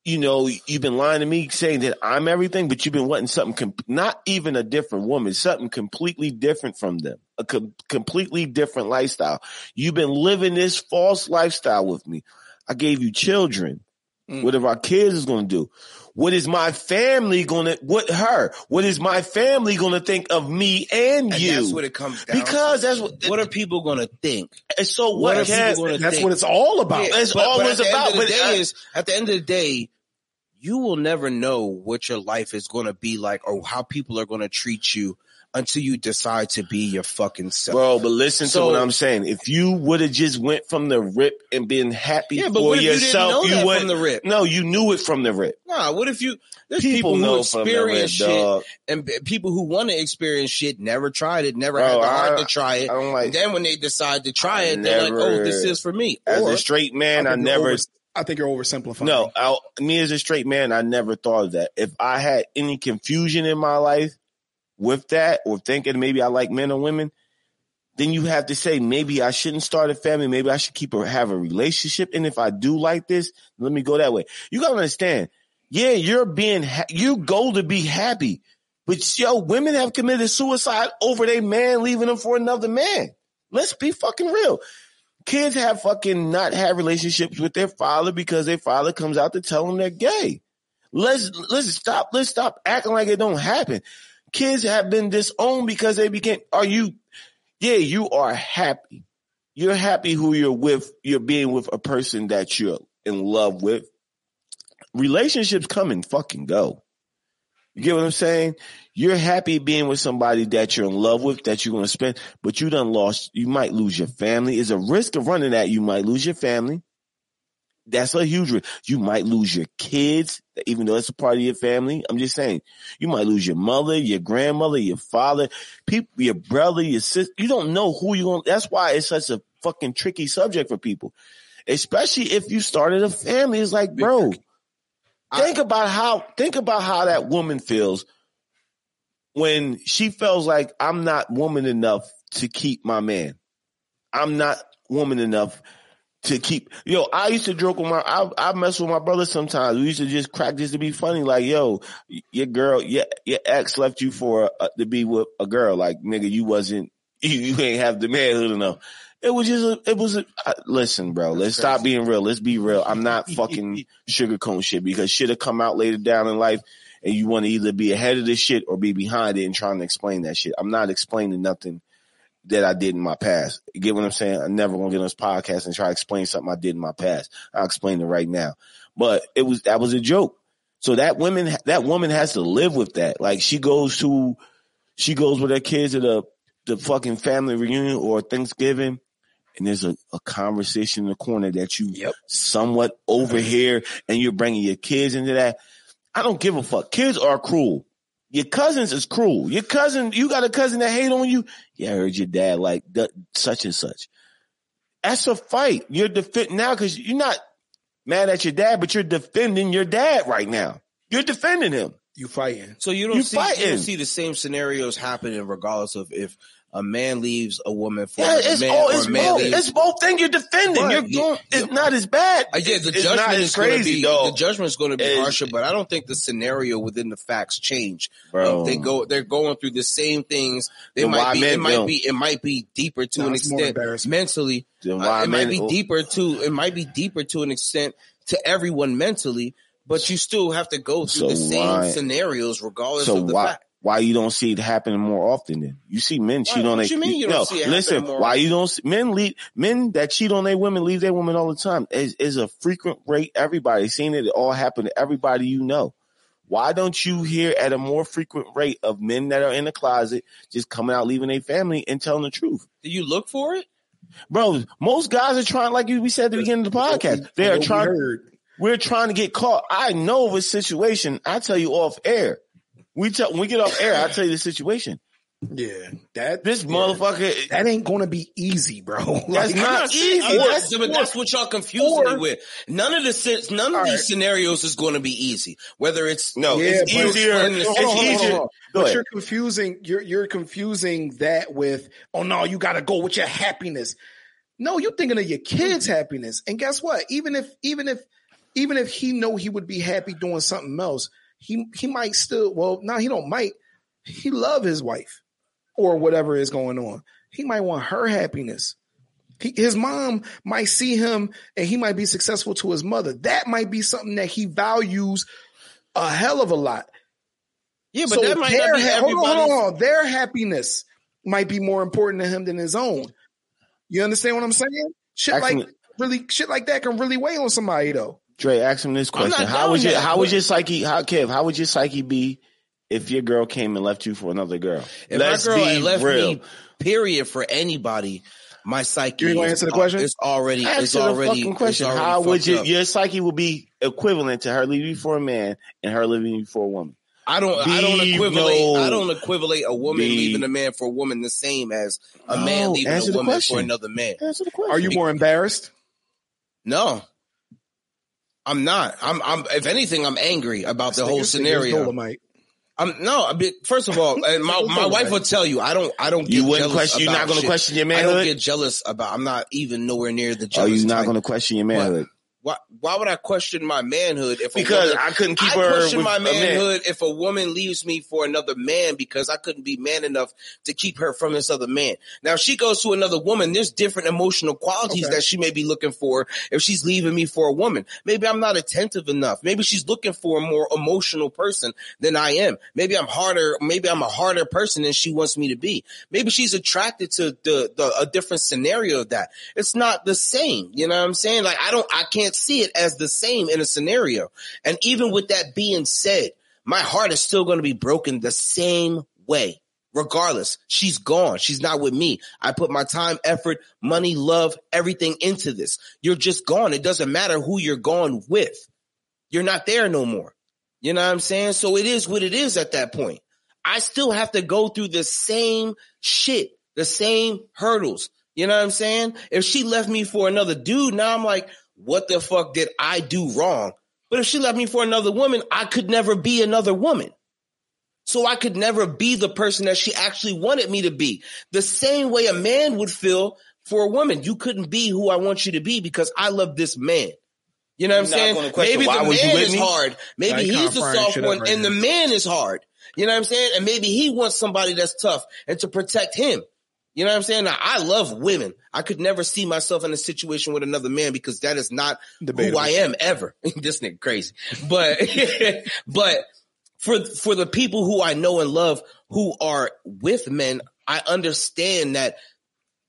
you know, you've been lying to me, saying that I'm everything, but you've been wanting something, not even a different woman, something completely different from them, a com- completely different lifestyle. You've been living this false lifestyle with me. I gave you children. Mm. What are our kids is going to do? What is my family going to, what her? What is my family going to think of me and, And you? that's what it comes down because to. that's what, What are people gonna think? and so what what? are people gonna That's think? what it's all about. Yeah, That's but, all but it's about, End of the but day I- is at the end of the day, you will never know what your life is going to be like or how people are going to treat you until you decide to be your fucking self. Bro, but listen So- to what I'm saying. If you would have just went from the rip and been happy yeah, but for what if yourself, you didn't know that would from the rip? No, you knew it from the rip. Nah, what if you? There's People, people, who know from the rip, experience shit, dog. and people who want to experience shit never tried it, never Bro, had the heart I- to try it. I don't like. and then when they decide to try I it, they're like, "Oh, this is for me." As Or a straight man, I, think you're never. over- I think you're oversimplifying. No, I, me as a straight man, I never thought of that. If I had any confusion in my life with that, or thinking maybe I like men or women, then you have to say maybe I shouldn't start a family. Maybe I should keep a have a relationship. And if I do like this, let me go that way. You gotta understand. Yeah, you're being ha- you go to be happy, but yo, women have committed suicide over their man leaving them for another man. Let's be fucking real. Kids have fucking not had relationships with their father because their father comes out to tell them they're gay. Let's let's stop. Let's stop acting like it don't happen. Kids have been disowned because they became. Are you? Yeah, you are happy. You're happy who you're with. You're being with a person that you're in love with. Relationships come and fucking go. You get what I'm saying? You're happy being with somebody that you're in love with, that you're going to spend, but you done lost, you might lose your family. Is a risk of running that. You might lose your family. That's a huge risk. You might lose your kids, even though it's a part of your family. I'm just saying, you might lose your mother, your grandmother, your father, people, your brother, your sister. You don't know who you're going to, that's why it's such a fucking tricky subject for people. Especially if you started a family. It's like, bro, think about how, think about how that woman feels when she feels like I'm not woman enough to keep my man. I'm not woman enough to keep. Yo, I used to joke with my. I, I mess with my brother sometimes. We used to just crack this to be funny. Like, yo, your girl, your your ex left you for a, to be with a girl. Like, nigga, you wasn't. You, you ain't have the manhood enough. It was just. A, it was. A, uh, listen, bro. let's stop being real. Let's be real. I'm not fucking sugarcoating shit because shit'll come out later down in life and you want to either be ahead of the shit or be behind it and trying to explain that shit. I'm not explaining nothing that I did in my past. You get what I'm saying? I'm never gonna get on this podcast and try to explain something I did in my past. I'll explain it right now. But it was that was a joke. So that woman that woman has to live with that. Like she goes to she goes with her kids to the the fucking family reunion or Thanksgiving and there's a, a conversation in the corner that you Yep. somewhat overhear and you're bringing your kids into that. I don't give a fuck. Kids are cruel. Your cousins is cruel. Your cousin, you got a cousin that hate on you. Yeah, I heard your dad like such and such. That's a fight. You're defending now because you're not mad at your dad, but you're defending your dad right now. You're defending him. You fighting. So you don't You see you don't see the same scenarios happening regardless of if a man leaves a woman for Yeah, another it's man all or it's a man both. leaves. It's both things you're defending. Right. You're doing. It's not as bad. Uh, yeah, the it's judgment not is as going to crazy be though. the judgment's going to be It's- harsher, but I don't think the scenario within the facts change. Bro. Um, they go, they're going through the same things. They Then might be, men it might don't? be, it might be deeper to No, an extent mentally. Uh, why it might men- be deeper to, it might be deeper to an extent to everyone mentally, but you still have to go through So the same why- scenarios regardless So of the why fact. Why you don't see it happening more often? Then you see men cheat on their. you mean you no, see it happening listen. Why you don't see, men leave men that cheat on their women leave their women all the time? Is is a frequent rate. Everybody seen it. It all happen to everybody you know. Why don't you hear at a more frequent rate of men that are in the closet just coming out, leaving their family and telling the truth? Do you look for it? Bro, most guys are trying, like we said at the beginning of the podcast, they are trying, we're trying to get caught. I know of a situation. I tell you off air. We tell, when we get off air, I tell you the situation. Yeah, that This yeah. motherfucker, that ain't gonna be easy, bro. That's Like, not easy. I'm That's- but that's what y'all confusing me with. None of the sen- none of these right. scenarios is going to be easy. Whether it's no, Yeah, it's but- easier. Hold on, It's Hold hold on, easier. hold on. But ahead. you're confusing. You're you're confusing that with oh no, you got to go with your happiness. No, you're thinking of your kids' mm-hmm. happiness. And guess what? Even if even if even if he know he would be happy doing something else, he he might still. Well, no, he don't. Might he love his wife or whatever is going on? He might want her happiness. He, his mom might see him and he might be successful to his mother. That might be something that he values a hell of a lot. yeah, but So that might their not be ha- hold on, hold on. Their happiness might be more important to him than his own. You understand what I'm saying? Shit like really, shit like that can really weigh on somebody though. Dre, ask him this question: How down would your that, how would your psyche? How Kev? How would your psyche be if your girl came and left you for another girl? If Let's my girl be left real. me, period, for anybody, my psyche. You ain't gonna is- answer the question? It's already. it's Answer the already. fucking question. It's already How would fucked you, your psyche would be equivalent to her leaving you for a man and her leaving you for a woman? I don't. I don't Be equivalent. no- I don't equivalent a woman Be- leaving a man for a woman the same as a No, man leaving answer a woman question. for another man. Answer the question. Are you more embarrassed? No, I'm not. I'm. I'm. If anything, I'm angry about the whole This nigga is scenario. I'm no. I mean, first of all, and my my wife will tell you, I don't. I don't. Get You wouldn't jealous question. You're not going to question your I don't manhood. get jealous about. I'm not even nowhere near the Are jealous. you not going to question your manhood? Why? Why would I question my manhood if a Because woman- I couldn't keep I her question my a man. manhood if a woman leaves me for another man because I couldn't be man enough to keep her from this other man. Now if she goes to another woman. There's different emotional qualities Okay. that she may be looking for if she's leaving me for a woman. Maybe I'm not attentive enough. Maybe she's looking for a more emotional person than I am. Maybe I'm harder. Maybe I'm a harder person than she wants me to be. Maybe she's attracted to the, the a different scenario of that. It's not the same. You know what I'm saying? Like I don't. I can't see it as the same in a scenario. And even with that being said, my heart is still going to be broken the same way. Regardless, she's gone. She's not with me. I put my time, effort, money, love, everything into this. You're just gone. It doesn't matter who you're gone with. You're not there no more. You know what I'm saying? So it is what it is at that point. I still have to go through the same shit, the same hurdles. You know what I'm saying? If she left me for another dude, now I'm like, what the fuck did I do wrong? But if she left me for another woman, I could never be another woman. So I could never be the person that she actually wanted me to be. The same way a man would feel for a woman. You couldn't be who I want you to be because I love this man. You know what I'm saying? Maybe the was man is me? hard. Maybe Nah, he's the soft one right and the man is hard. You know what I'm saying? And maybe he wants somebody that's tough and to protect him. You know what I'm saying? Now, I love women. I could never see myself in a situation with another man because that is not Debatable. who I am ever. this nigga crazy. But, but for, for the people who I know and love who are with men, I understand that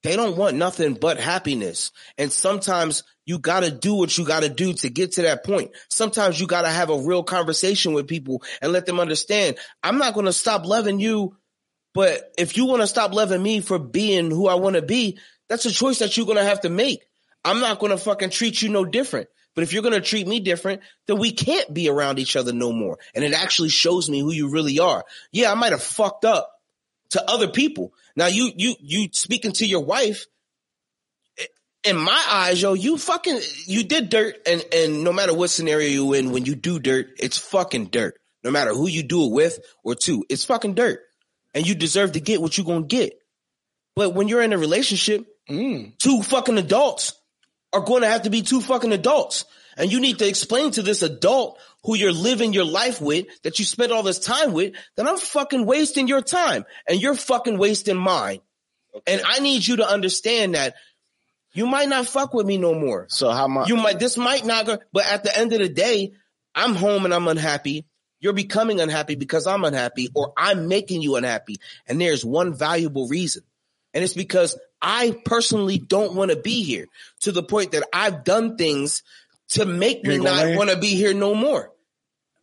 they don't want nothing but happiness. And sometimes you gotta do what you gotta do to get to that point. Sometimes you gotta have a real conversation with people and let them understand, I'm not gonna stop loving you, but if you wanna stop loving me for being who I wanna be, that's a choice that you're gonna have to make. I'm not gonna fucking treat you no different. But if you're gonna treat me different, then we can't be around each other no more. And it actually shows me who you really are. Yeah, I might have fucked up to other people. Now you you you speaking to your wife. In my eyes, yo, you fucking you did dirt, and and no matter what scenario you in, when you do dirt, it's fucking dirt. No matter who you do it with or to, it's fucking dirt, and you deserve to get what you're gonna get. But when you're in a relationship, Mm. two fucking adults are going to have to be two fucking adults. And you need to explain to this adult who you're living your life with, that you spent all this time with, that I'm fucking wasting your time and you're fucking wasting mine. And I need you to understand that you might not fuck with me no more. So how much? You might, this might not go, but at the end of the day, I'm home and I'm unhappy. You're becoming unhappy because I'm unhappy or I'm making you unhappy. And there's one valuable reason. And it's because I personally don't want to be here to the point that I've done things to make me not want to be here no more.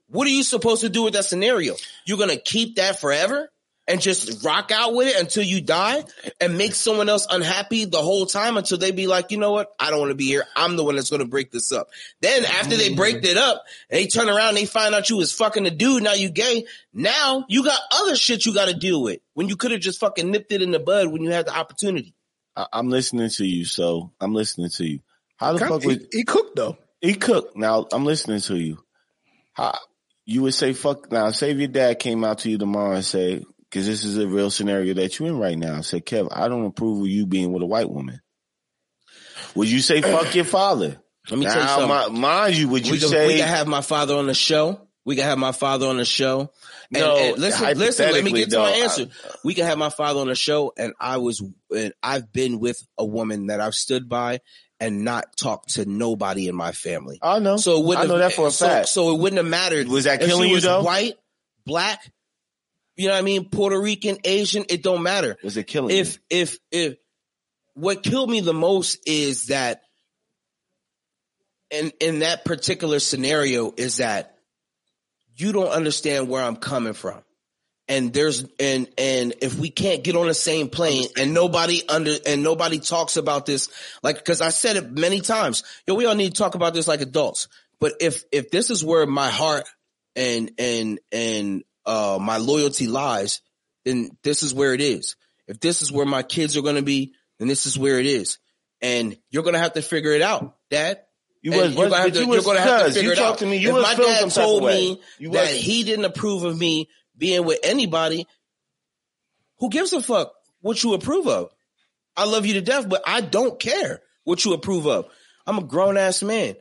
what are you supposed to do with that scenario? You're gonna keep that forever and just rock out with it until you die and make someone else unhappy the whole time until they be like, you know what? I don't want to be here. I'm the one that's gonna break this up. Then after they break mm. it up, they turn around, they find out you was fucking a dude. Now you gay. Now you got other shit you got to deal with when you could have just fucking nipped it in the bud when you had the opportunity. I, I'm listening to you, so I'm listening to you. How the fuck he, would he cooked though. he cook? Now I'm listening to you. How you would say fuck now? Say if your dad came out to you tomorrow and say, because this is a real scenario that you're in right now. Say, Kev, I don't approve of you being with a white woman. Would you say fuck your father? Let me tell you something. mi- mind you, would you we, can, say we can have my father on the show. We can have my father on the show. And, No, and listen, listen, let me get to my answer. we can have my father on the show and I was, and I've been with a woman that I've stood by and not talked to nobody in my family. I know. So it wouldn't I know have, that for a so, fact. So it wouldn't have mattered. Was that if she killing you, was though? White, black, you know what I mean? Puerto Rican, Asian, it don't matter. Was it killing you? If, if, if, what killed me the most is that in, in that particular scenario is that you don't understand where I'm coming from. And there's, and, and if we can't get on the same plane and nobody under, and nobody talks about this, like, cause I said it many times, yo, we all need to talk about this like adults. But if, if this is where my heart and, and, and, uh, my loyalty lies, then this is where it is. If this is where my kids are going to be, then this is where it is. And you're going to have to figure it out, dad. you And was, you're gonna have to, you you're was, gonna have to figure you it talk out. to me. You if was my dad told me You that was- he didn't approve of me being with anybody, who gives a fuck what you approve of? I love you to death, but I don't care what you approve of. I'm a grown ass man.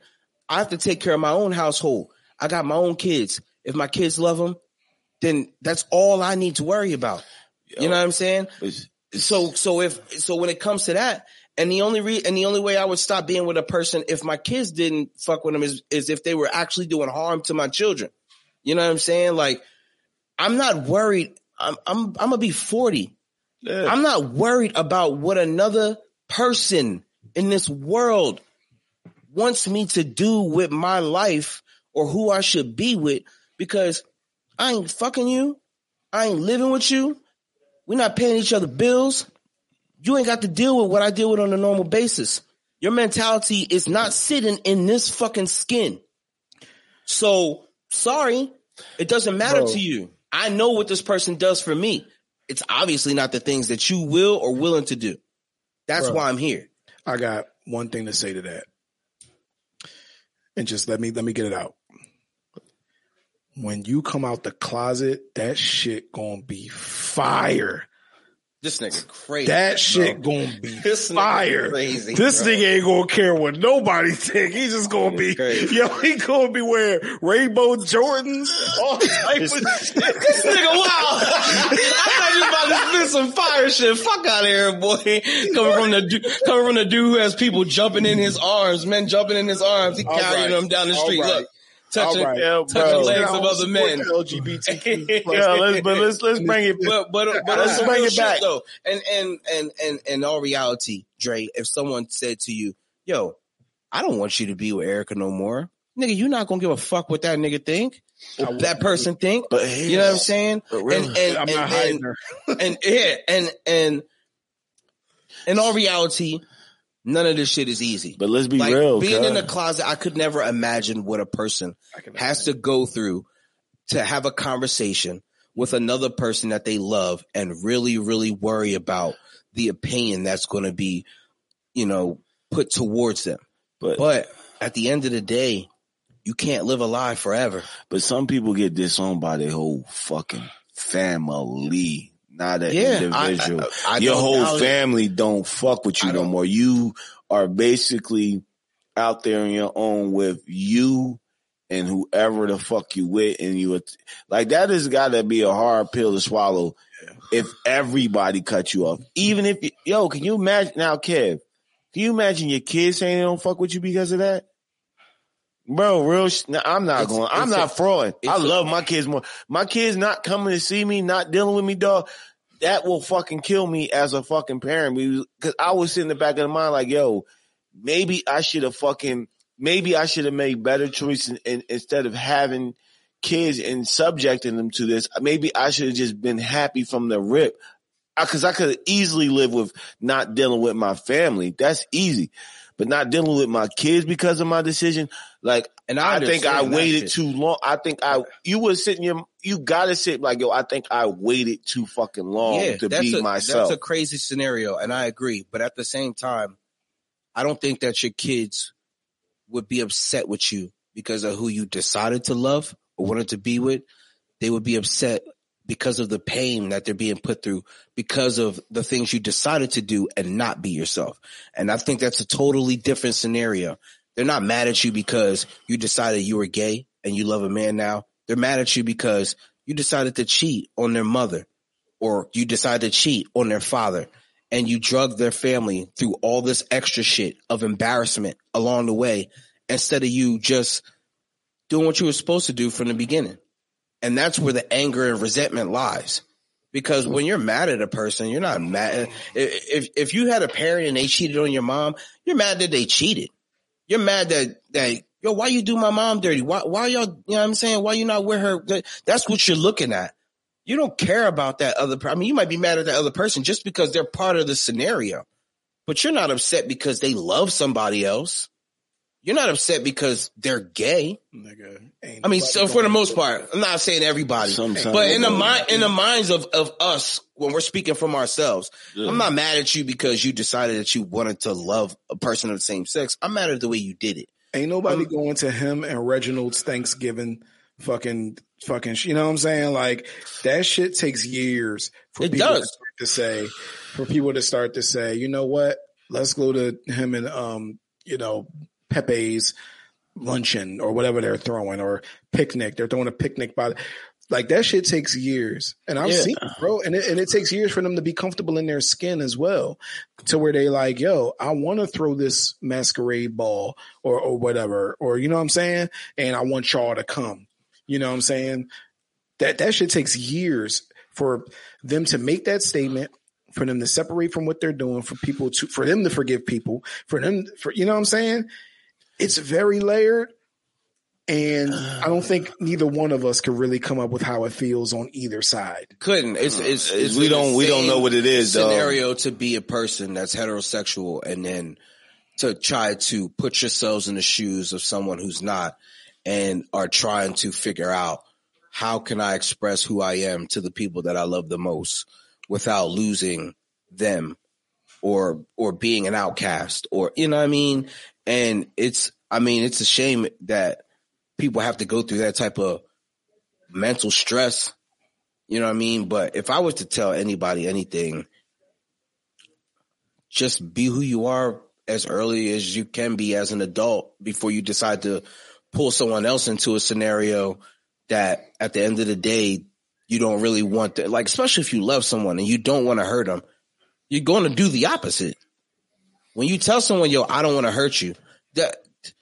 I have to take care of my own household. I got my own kids. If my kids love them, then that's all I need to worry about. You know what I'm saying? It's- so so if so when it comes to that and the only re and the only way I would stop being with a person if my kids didn't fuck with them is is if they were actually doing harm to my children. You know what I'm saying? Like I'm not worried. I'm I'm I'm gonna be 40. yeah. I'm not worried about what another person in this world wants me to do with my life or who I should be with because I ain't fucking you. I ain't living with you. We're not paying each other bills. You ain't got to deal with what I deal with on a normal basis. Your mentality is not sitting in this fucking skin. So sorry, it doesn't matter Bro. to you. I know what this person does for me. It's obviously not the things that you will or willing to do. That's Bro. why I'm here. I got one thing to say to that. And just let me let me get it out. When you come out the closet, that shit gonna be fire. This nigga crazy. That shit bro. gonna be This fire. crazy, this bro. nigga ain't gonna care what nobody think. He's just gonna be, Crazy. yo, he gonna be wearing rainbow Jordans, all type of shit. This nigga wow. I thought you about to spit some fire shit. Fuck out of here, boy. Coming from the coming from the dude who has people jumping in his arms, men jumping in his arms. He carrying right. them down the street. right. Look, touching, All right. Yeah, touching legs of other men. the LGBTQ. Yeah, let's but let's let's bring it. But but but Let's let's bring bring it back. though. And and and and in all reality, Dre, if someone said to you, "Yo, I don't want you to be with Erica no more," nigga, you're not gonna give a fuck what that nigga think, that person think. But You know what I'm saying? But really, and and I'm and, not hiding and, her. and yeah, and and in all reality, none of this shit is easy. But let's be like real. being in cuz. the closet, I could never imagine what a person I can has to go through to have a conversation with another person that they love and really, really worry about the opinion that's going to be, you know, put towards them. but But at the end of the day, you can't live a lie forever. but some people get disowned by their whole fucking family, not an Yeah, individual. I- I Your whole it. family don't fuck with you I no more. You are basically out there on your own with you and whoever the fuck you with, and you like that has got to be a hard pill to swallow. If everybody cut you off, even if you, yo, can you imagine now, Kev? Can you imagine your kids saying they don't fuck with you because of that? Bro, real. Sh- nah, I'm not It's- going. I'm not a- frauding. I it's a- love my kids more. My kids not coming to see me, not dealing with me, dog. That will fucking kill me as a fucking parent because I was sitting in the back of the mind like, yo, maybe I should have fucking, maybe I should have made better choices in, instead of having kids and subjecting them to this. Maybe I should have just been happy from the rip. Cause I could easily live with not dealing with my family. That's easy. But not dealing with my kids because of my decision. Like, And I, I, think I waited too long. I think I, you were sitting your, you gotta sit like, yo, I think I waited too fucking long to be a, myself. That's a crazy scenario, and I agree. But at the same time, I don't think that your kids would be upset with you because of who you decided to love or wanted to be with. They would be upset because of the pain that they're being put through because of the things you decided to do and not be yourself. And I think that's a totally different scenario. They're not mad at you because you decided you were gay and you love a man now. They're mad at you because you decided to cheat on their mother or you decided to cheat on their father and you drug their family through all this extra shit of embarrassment along the way instead of you just doing what you were supposed to do from the beginning. And that's where the anger and resentment lies. Because when you're mad at a person, you're not mad. If, if, you had a parent and they cheated on your mom, you're mad that they cheated. You're mad that, that, yo, why you do my mom dirty? Why, why y'all, you know what I'm saying? Why you not with her? That's what you're looking at. You don't care about that other, I mean, you might be mad at that other person just because they're part of the scenario, but you're not upset because they love somebody else. You're not upset because they're gay. Nigga, I mean, so for the most part, I'm not saying everybody, Sometimes but in the mind, in the minds of, of us, when we're speaking from ourselves, Yeah. I'm not mad at you because you decided that you wanted to love a person of the same sex. I'm mad at the way you did it. Ain't nobody Um, going to him and Reginald's Thanksgiving fucking fucking you know what I'm saying? Like that shit takes years for It people to, does. start to say for people to start to say, you know what? Let's go to him and um, you know, Pepe's luncheon or whatever they're throwing or picnic. They're throwing a picnic by like that shit takes years. And I've Yeah. seen it, bro. And it, and it takes years for them to be comfortable in their skin as well to where they like, yo, I want to throw this masquerade ball or, or whatever, or you know what I'm saying? And I want y'all to come. You know what I'm saying? That, that shit takes years for them to make that statement, for them to separate from what they're doing, for people to, for them to forgive people, for them, for, you know what I'm saying? It's very layered. And I don't uh. think neither one of us could really come up with how it feels on either side. Couldn't. It's, uh, it's, it's we don't we don't know what it is though. scenario to be a person that's heterosexual and then to try to put yourselves in the shoes of someone who's not and are trying to figure out how can I express who I am to the people that I love the most without losing them or or being an outcast or you know what I mean and it's I mean it's a shame that people have to go through that type of mental stress you know what I mean? But if I was to tell anybody anything, just be who you are as early as you can be as an adult before you decide to pull someone else into a scenario that at the end of the day, you don't really want to, like, especially if you love someone and you don't want to hurt them, you're going to do the opposite. When you tell someone, yo, I don't want to hurt you, that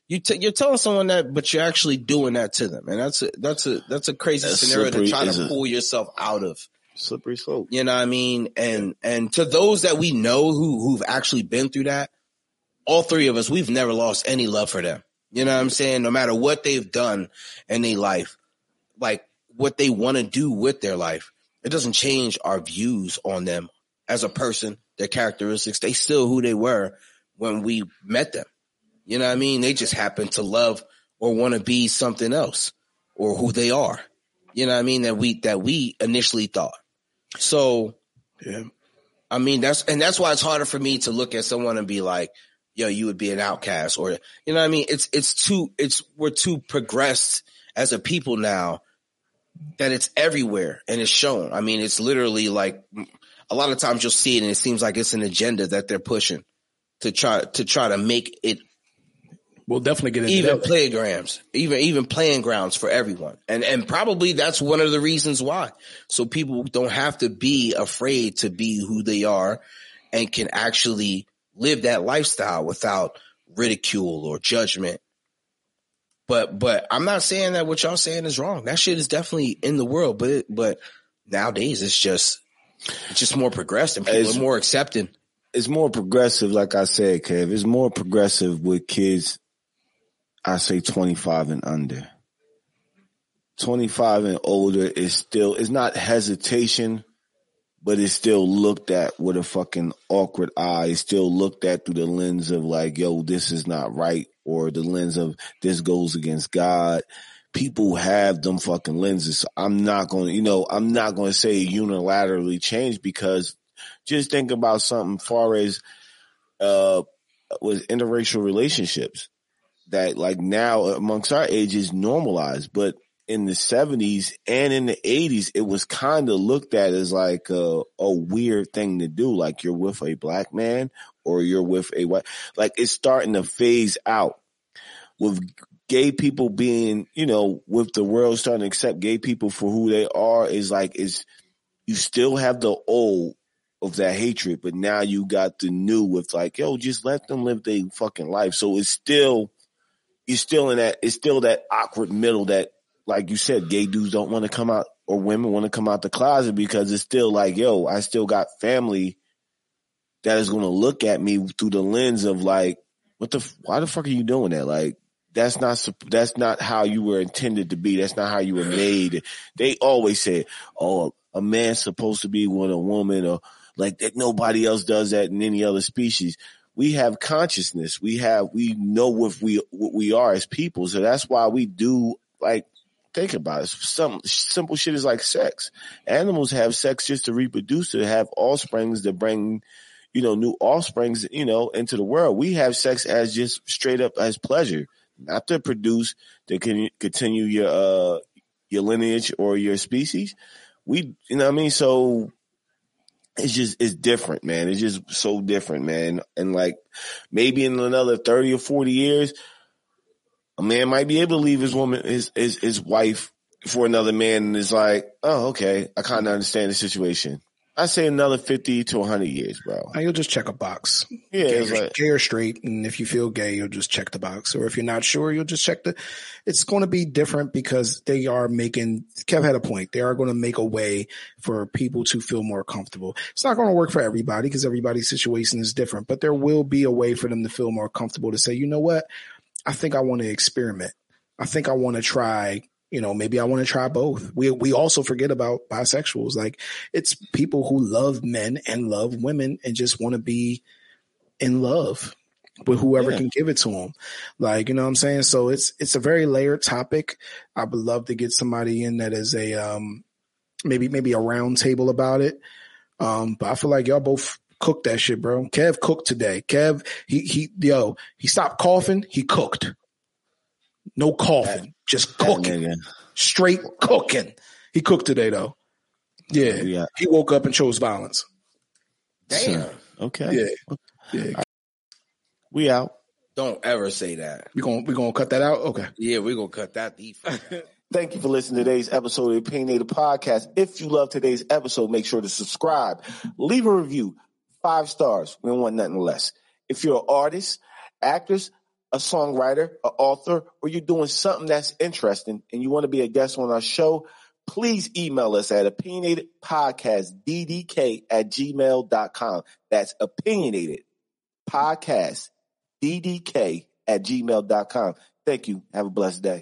you t- you're telling someone that, but you're actually doing that to them. And that's a, that's a, that's a crazy That's scenario to slippery, try is to pull yourself out of. Slippery slope. You know what I mean? And and to those that we know who who've actually been through that, all three of us, we've never lost any love for them. You know what I'm saying? No matter what they've done in their life, like what they want to do with their life, it doesn't change our views on them as a person, their characteristics. They still who they were when we met them. You know what I mean? They just happen to love or want to be something else or who they are. You know what I mean? That we that we initially thought. So Yeah. I mean, that's, and that's why it's harder for me to look at someone and be like, yo, you would be an outcast or, you know what I mean? It's, it's too, it's, we're too progressed as a people now that it's everywhere and it's shown. I mean, it's literally like a lot of times you'll see it and it seems like it's an agenda that they're pushing to try, to try to make it We'll definitely get into even that. playgrounds, even even playing grounds for everyone, and and probably that's one of the reasons why. So people don't have to be afraid to be who they are, and can actually live that lifestyle without ridicule or judgment. But but I'm not saying that what y'all saying is wrong. That shit is definitely in the world, but it, but nowadays it's just it's just more progressive. people It's- are more accepting. It's more progressive, like I said, Kev. It's more progressive with kids. I say twenty five and under. 25 and older is still, it's not hesitation, but it's still looked at with a fucking awkward eye. It's still looked at through the lens of like, yo, this is not right, or the lens of this goes against God. People have them fucking lenses. So I'm not going to, you know, I'm not going to say unilaterally change because just think about something far as, uh, with interracial relationships that like now amongst our ages normalized, but in the seventies and in the eighties, it was kind of looked at as like a, a weird thing to do. Like you're with a black man or you're with a white, like it's starting to phase out with gay people being, you know, with the world starting to accept gay people for who they are is like, is you still have the old of that hatred, but now you got the new with like, yo, just let them live their fucking life. So it's still, you're still in that, it's still that awkward middle that, like you said, gay dudes don't want to come out or women want to come out the closet because it's still like, yo, I still got family that is going to look at me through the lens of like, what the, why the fuck are you doing that? Like, that's not, that's not how you were intended to be. That's not how you were made. They always said, oh, a man's supposed to be with a woman or like that nobody else does that in any other species. We have consciousness. We have, we know what we, what we are as people. So that's why we do like, think about it. Some simple shit is like sex. Animals have sex just to reproduce, to have offsprings to bring, you know, new offsprings, you know, into the world. We have sex as just straight up as pleasure, not to produce, to can continue your, uh, your lineage or your species. We, you know what I mean? So it's just it's different, man. It's just so different, man. And like maybe in another 30 or 40 years, a man might be able to leave his woman his his, his wife for another man and is like, oh, okay, I kind of understand the situation. I say another 50 to 100 years, bro. You'll just check a box. Yeah, gay, like- gay or straight. And if you feel gay, you'll just check the box. Or if you're not sure, you'll just check the, it's going to be different because they are making, Kev had a point. They are going to make a way for people to feel more comfortable. It's not going to work for everybody because everybody's situation is different, but there will be a way for them to feel more comfortable to say, you know what? I think I want to experiment. I think I want to try you know, maybe I want to try both. We we also forget about bisexuals. Like it's people who love men and love women and just want to be in love with whoever Yeah. can give it to them. Like, you know what I'm saying? So it's it's a very layered topic. I would love to get somebody in that is a um maybe maybe a round table about it. Um, but I feel like y'all both cooked that shit, bro. Kev cooked today. Kev, he he yo, he stopped coughing, he cooked. No coughing, just cooking straight cooking. He cooked today though. Yeah. Yeah. He woke up and chose violence. Damn. Okay. Yeah. Yeah. We out. Don't ever say that. We gonna we gonna cut that out? Okay. Yeah, we're gonna cut that the fuck out. Thank you for listening to today's episode of the Opinionated Podcast. If you love today's episode, make sure to subscribe, leave a review, five stars. We don't want nothing less. If you're an artist, actress, a songwriter, an author, or you're doing something that's interesting and you want to be a guest on our show, please email us at opinionatedpodcastddk at gmail.com. That's opinionated podcast ddk at gmail.com. Thank you. Have a blessed day.